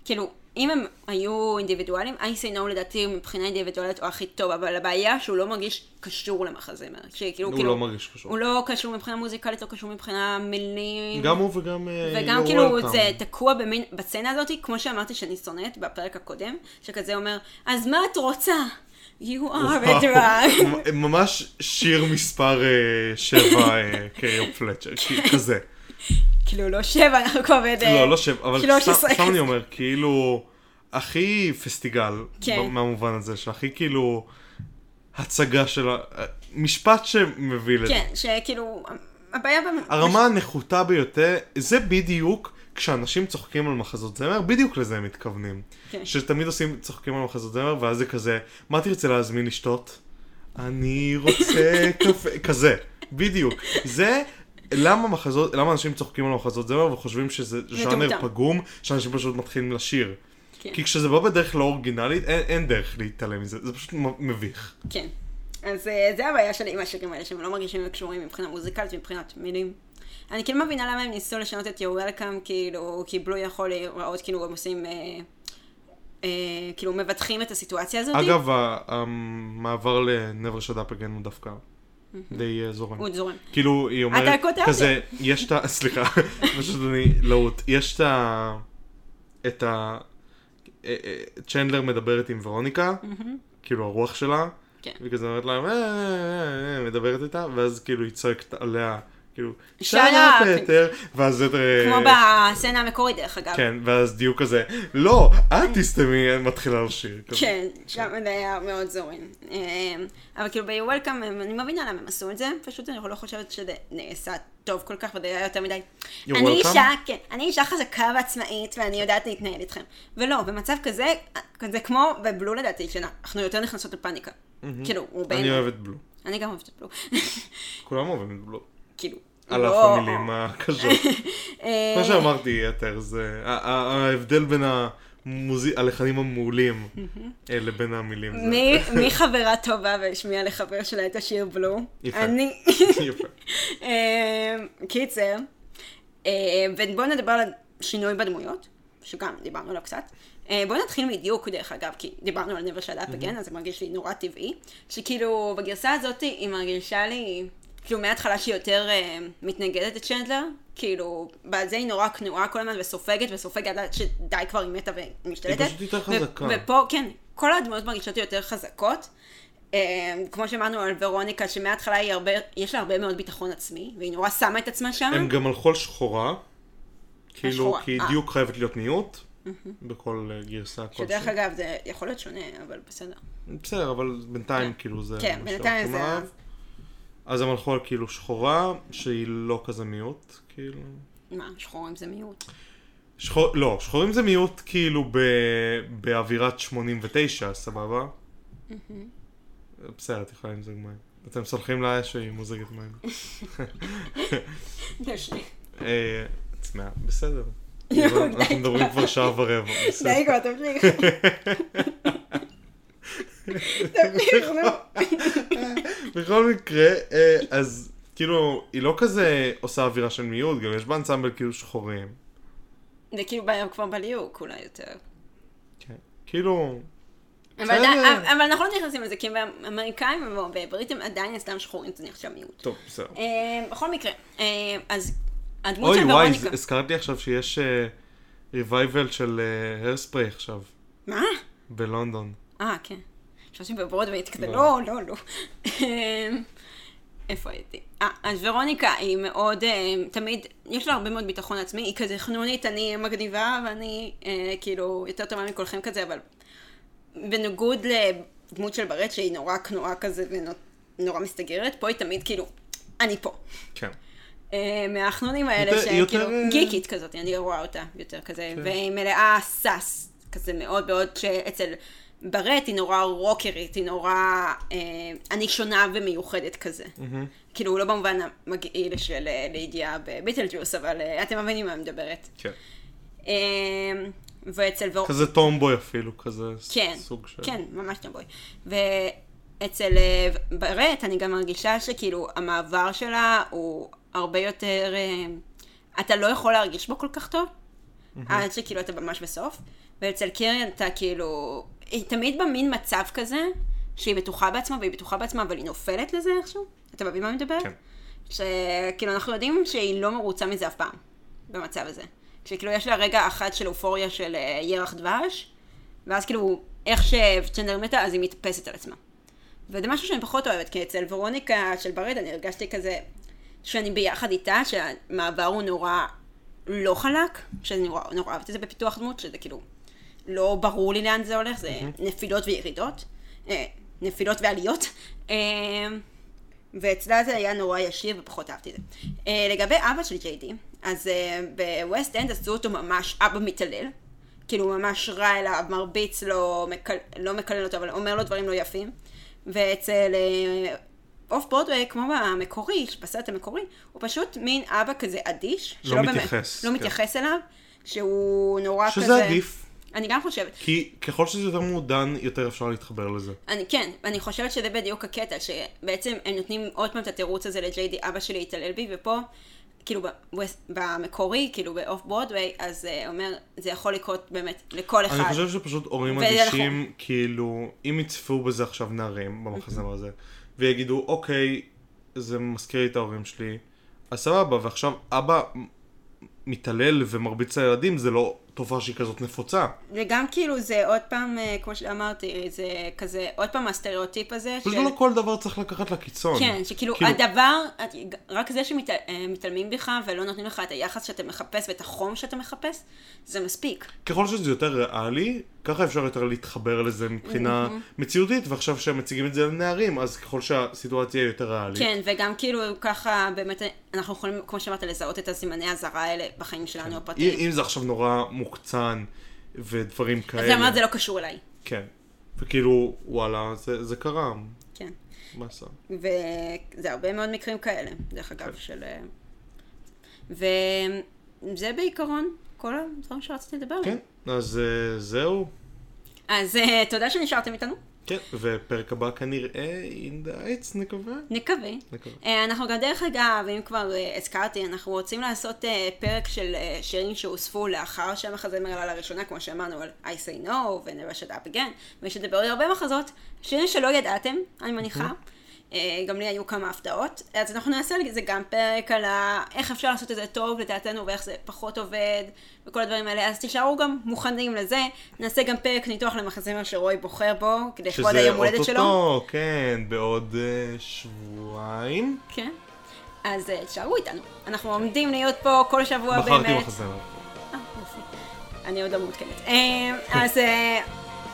כאילו, אם הם היו אינדיבידואלים, I say no לדעתי מבחינה אינדיבידואלית הוא הכי טוב, אבל הבעיה שהוא לא מרגיש קשור למחזמר. שכאילו, הוא כאילו, לא מרגיש קשור. הוא לא קשור מבחינה מוזיקלית, לא קשור מבחינה מילים. גם הוא וגם אה, וגם You're כאילו Welcome. זה תקוע במין, בסצנה הזאת, כמו שאמרתי שאני שונאת בפרק הקודם, שכזה אומר, אז מה את רוצה? You are a drug. ממש שיר מספר אה, שבע אה, קריו פלצ'ר, כזה. כאילו לא שבע, אנחנו כבר ב... לא, לא שבע, אבל 13 סתם-. אני אומר, כאילו, הכי פסטיגל, כן. מהמובן הזה, שהכי כאילו, הצגה של ה... משפט שמביא לזה. כן, שכאילו, הבעיה... הרמה הנחותה ביותר, זה בדיוק כשאנשים צוחקים על מחזות זמר, בדיוק לזה הם מתכוונים. כן. שתמיד עושים, צוחקים על מחזות זמר, ואז זה כזה, מה תרצה להזמין לשתות? אני רוצה קפה, כזה, בדיוק. זה, למה מחזות, למה אנשים צוחקים על מחזות זמר וחושבים שזה ז'אנר. פגום, שאנשים פשוט מתחילים לשיר. כן. כי כשזה בא בדרך לא אורגינלית, אין, אין דרך להתעלם מזה, זה פשוט מביך. כן. אז אה, זה הבעיה שלי עם השירים האלה, שהם לא מרגישים קשורים מבחינה מוזיקלית ומבחינת מילים. אני כאילו מבינה למה הם ניסו לשנות את Your Welcome, כאילו, כי בלו יכול להיראות כאילו הם עושים, אה, אה, כאילו מבטחים את הסיטואציה הזאת. אגב, המעבר ל-Never Shut Up Again הוא דווקא די אה, זורם. הוא זורם. כאילו, היא אומרת. כזה, יש את ה... סליחה, פשוט אני להוט. יש את ה... את ה... אה, אה, צ'נדלר מדברת עם ורוניקה, כאילו הרוח שלה, כן. והיא כזה אומרת להם, מדברת איתה, ואז כאילו היא צועקת עליה, כאילו, שאלה up." פטר, ואז זה... אה, כמו בסצנה המקורית דרך אגב. כן, ואז דיוק כזה, לא, את תסתמי, מתחילה לשיר. כן, שם זה היה מאוד זורם. אה, אבל כאילו ב-Welcome, אני מבינה למה הם עשו את זה, פשוט אני לא חושבת שזה נעשה טוב כל כך, וזה היה יותר מדי. אני welcome. אישה, כן, אני אישה חזקה ועצמאית, ואני יודעת להתנהל איתכם. ולא, במצב כזה, כזה כמו בבלו לדעתי, שאנחנו יותר נכנסות לפאניקה. כאילו, הוא אני בעיניי. אוהב את בלו. אני גם אוהבת את בלו. כולם אוהבים את בלו. כאילו. על אף לא- המילים הקשות. אה, כמו שאמרתי, יתר, זה ההבדל בין הלחנים המעולים אה, לבין המילים. מי מי חברה טובה והשמיעה לחבר שלה את השיר בלו? יפה. אני. יפה. אה, קיצר, ובואו נדבר על השינוי בדמויות. שגם דיברנו עליו קצת. בואו נתחיל מדיוק דרך אגב, כי דיברנו על never shut up again, אז זה מרגיש לי נורא טבעי. שכאילו, בגרסה הזאת היא מרגישה לי, כאילו מההתחלה שהיא יותר אה, מתנגדת לצ'נדלר, כאילו, בזה היא נורא כנועה כל הזמן וסופגת וסופגת עד שדי כבר היא מתה ומשתלטת. היא פשוט יותר חזקה. ופה, כן, כל הדמויות מרגישות יותר חזקות. אה, כמו שאמרנו על ורוניקה, שמההתחלה היא הרבה, יש לה הרבה מאוד ביטחון עצמי, והיא נורא שמה את עצמה שם. הם גם על שחורה, כאילו, שחורה, כי אה. דיוק חייבת להיות מיעוט, בכל אה, גרסה שדרך כלשהי. אגב, זה יכול להיות שונה, אבל בסדר. בסדר, אבל בינתיים כן. כאילו זה... כן, בינתיים זה. אז הם הלכו על כאילו שחורה, שהיא לא כזה מיעוט, כאילו... מה, שחורים זה מיעוט. שחור... לא, שחורים זה מיעוט כאילו ב... באווירת 89, סבבה? בסדר, את יכולה למזוג מים. אתם סולחים לה שהיא מוזגת מים. אה, צמאה, בסדר. אנחנו מדברים כבר שעה ורבע. די כבר, תמשיך. תמשיך, נו. בכל מקרה, אה, אז כאילו, היא לא כזה עושה אווירה של מיעוט, גם יש באנסמבל כאילו שחורים. זה כאילו בעיה כבר בליהוק אולי יותר. כן. כאילו, אבל. עדיין- אבל אנחנו לא נכנסים לזה, כי באמריקאים ובבריטים עדיין סתם שחורים זה נחשב מיעוט. טוב, בסדר. אה, בכל מקרה, אה, אז הדמות אוי, של וואי, ורוניקה. הזכרתי עכשיו שיש ריווייבל של הרספרי עכשיו, מה? בלונדון. אה, כן. חשבתי בברודווי, הייתי כזה, לא. לא, לא, לא. אמ, איפה הייתי? אה, אז ורוניקה היא מאוד, אה, תמיד, יש לה הרבה מאוד ביטחון עצמי, היא כזה חנונית, אני מגניבה ואני אה, כאילו יותר טובה מכולכם כזה, אבל בניגוד לדמות של ברט שהיא נורא כנועה כזה ונורא מסתגרת, פה היא תמיד כאילו, אני פה. כן. אה, מהחנונים האלה יותר- שכאילו, יותר, אה, גיקית כזאת, אני רואה אותה יותר כזה, כן. והיא מלאה sass, כזה מאוד מאוד, שאצל ברט היא נורא רוקרית, היא נורא, אה, אני שונה ומיוחדת כזה. כאילו, לא במובן המגעיל של אה, לידיה ב Beetlejuice, אבל אה, אתם מבינים מה אני מדברת. כן. אה, ואצל. כזה tomboy אפילו, כזה כן, סוג של... כן, ממש טמבוי. ואצל אה, ברט אני גם מרגישה שכאילו המעבר שלה הוא הרבה יותר, אה, אתה לא יכול להרגיש בו כל כך טוב, עד שכאילו אתה ממש בסוף. ואצל קירן אתה כאילו, היא תמיד במין מצב כזה, שהיא בטוחה בעצמה, והיא בטוחה בעצמה, אבל היא נופלת לזה איכשהו. אתה מבין מה אני מדברת? כן. שכאילו אנחנו יודעים שהיא לא מרוצה מזה אף פעם, במצב הזה. שכאילו יש לה רגע אחד של אופוריה של אה, ירח דבש, ואז כאילו, איך שצ'נדלר מתה, אז היא מתאפסת על עצמה. וזה משהו שאני פחות אוהבת, כי אצל ורוניקה של ברד אני הרגשתי כזה, שאני ביחד איתה, שהמעבר הוא נורא לא חלק, שאני נורא, נורא אוהבת את זה בפיתוח דמות, שזה כאילו לא ברור לי לאן זה הולך, זה נפילות וירידות, אה, נפילות ועליות. אה, ואצלה זה היה נורא ישיר ופחות אהבתי את זה. אה, לגבי אבא של ג'יי די, אז בווסט אנד עשו אותו ממש אבא מתעלל. כאילו ממש רע אליו, מרביץ לו, מקל... לא מקלל אותו, אבל אומר לו דברים לא יפים. ואצל אוף ברודווי, כמו במקורי, בסרט המקורי, הוא פשוט מין אבא כזה אדיש. לא שלא באמת- מתייחס, לא כן. מתייחס אליו, שהוא נורא כזה... שזה עדיף, אני גם חושבת. כי ככל שזה יותר מעודן, יותר אפשר להתחבר לזה. אני, כן, אני חושבת שזה בדיוק הקטע, שבעצם הם נותנים עוד פעם את התירוץ הזה לג'יי די, אבא שלי התעלל בי, ופה, כאילו במקורי, כאילו באוף ברודוויי, אז אה, אומר, זה יכול לקרות באמת לכל אחד. אני חושב שפשוט הורים אדישים, נכון. כאילו, אם יצפו בזה עכשיו נערים, במחזמר הזה, ויגידו, אוקיי, זה מזכיר לי את ההורים שלי, אז סבבה, ועכשיו אבא מתעלל ומרביץ לילדים, זה לא תופעה שהיא כזאת נפוצה. וגם כאילו זה עוד פעם, אה, כמו שאמרתי, זה כזה, עוד פעם הסטריאוטיפ הזה, פשוט לא כל דבר צריך לקחת לקיצון. כן, שכאילו כאילו- הדבר, רק זה שמתעלמים בך ולא נותנים לך את היחס שאתה מחפש ואת החום שאתה מחפש, זה מספיק. ככל שזה יותר ריאלי, ככה אפשר יותר להתחבר לזה מבחינה מציאותית, ועכשיו כשהם מציגים את זה לנערים, אז ככל שהסיטואציה היא יותר ריאלית. כן, וגם כאילו ככה באמת אנחנו יכולים, כמו שאמרת, לזהות את הסימני האזהרה האלה בחיים שלנו אם, הפרטיים. אם זה עכשיו נורא מוקצן ודברים אז כאלה. זה אומרת, זה לא קשור אליי. כן. וכאילו, וואלה, זה, זה קרה. כן. מה עשה? וזה הרבה מאוד מקרים כאלה, דרך כן. אגב, של... אה, וזה בעיקרון כל הדברים שרציתי לדבר עליהם. כן, אז אה, זהו. אז אה, תודה שנשארתם איתנו. כן, ופרק הבא כנראה in the heights נקווה. נקווה. נקווה. אה, אנחנו גם דרך אגב, אם כבר אה, הזכרתי, אנחנו רוצים לעשות אה, פרק של אה, שירים שהוספו לאחר שהמחזמר עלה לראשונה, כמו שאמרנו על I say no ו-never shut up again, ויש זה בעוד הרבה מחזות, שירים שלא ידעתם, אני מניחה. אה, גם לי היו כמה הפתעות, אז אנחנו נעשה על זה גם פרק על ה- איך אפשר לעשות את זה טוב לדעתנו ואיך זה פחות עובד וכל הדברים האלה, אז תישארו גם מוכנים לזה. נעשה גם פרק ניתוח למחזמר שרועי בוחר בו, כדי לכבוד שזה היום הולדת שלו. אוטוטו, כן, בעוד אה, שבועיים. כן. אז אה, תשארו איתנו. אנחנו עומדים להיות פה כל שבוע בחרתי באמת. מחזמר. אה, יופי. אני עוד לא מעודכנת. אה, אז אה,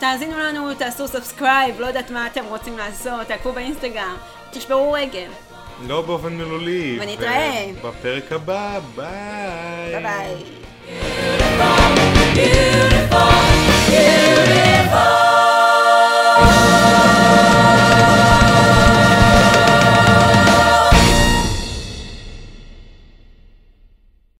תאזינו לנו, תעשו subscribe, לא יודעת מה אתם רוצים לעשות, תעקבו באינסטגרם, תשברו רגל. לא באופן מילולי. ונתראה. בפרק הבא, ביי. ביי ביי. Beautiful, beautiful.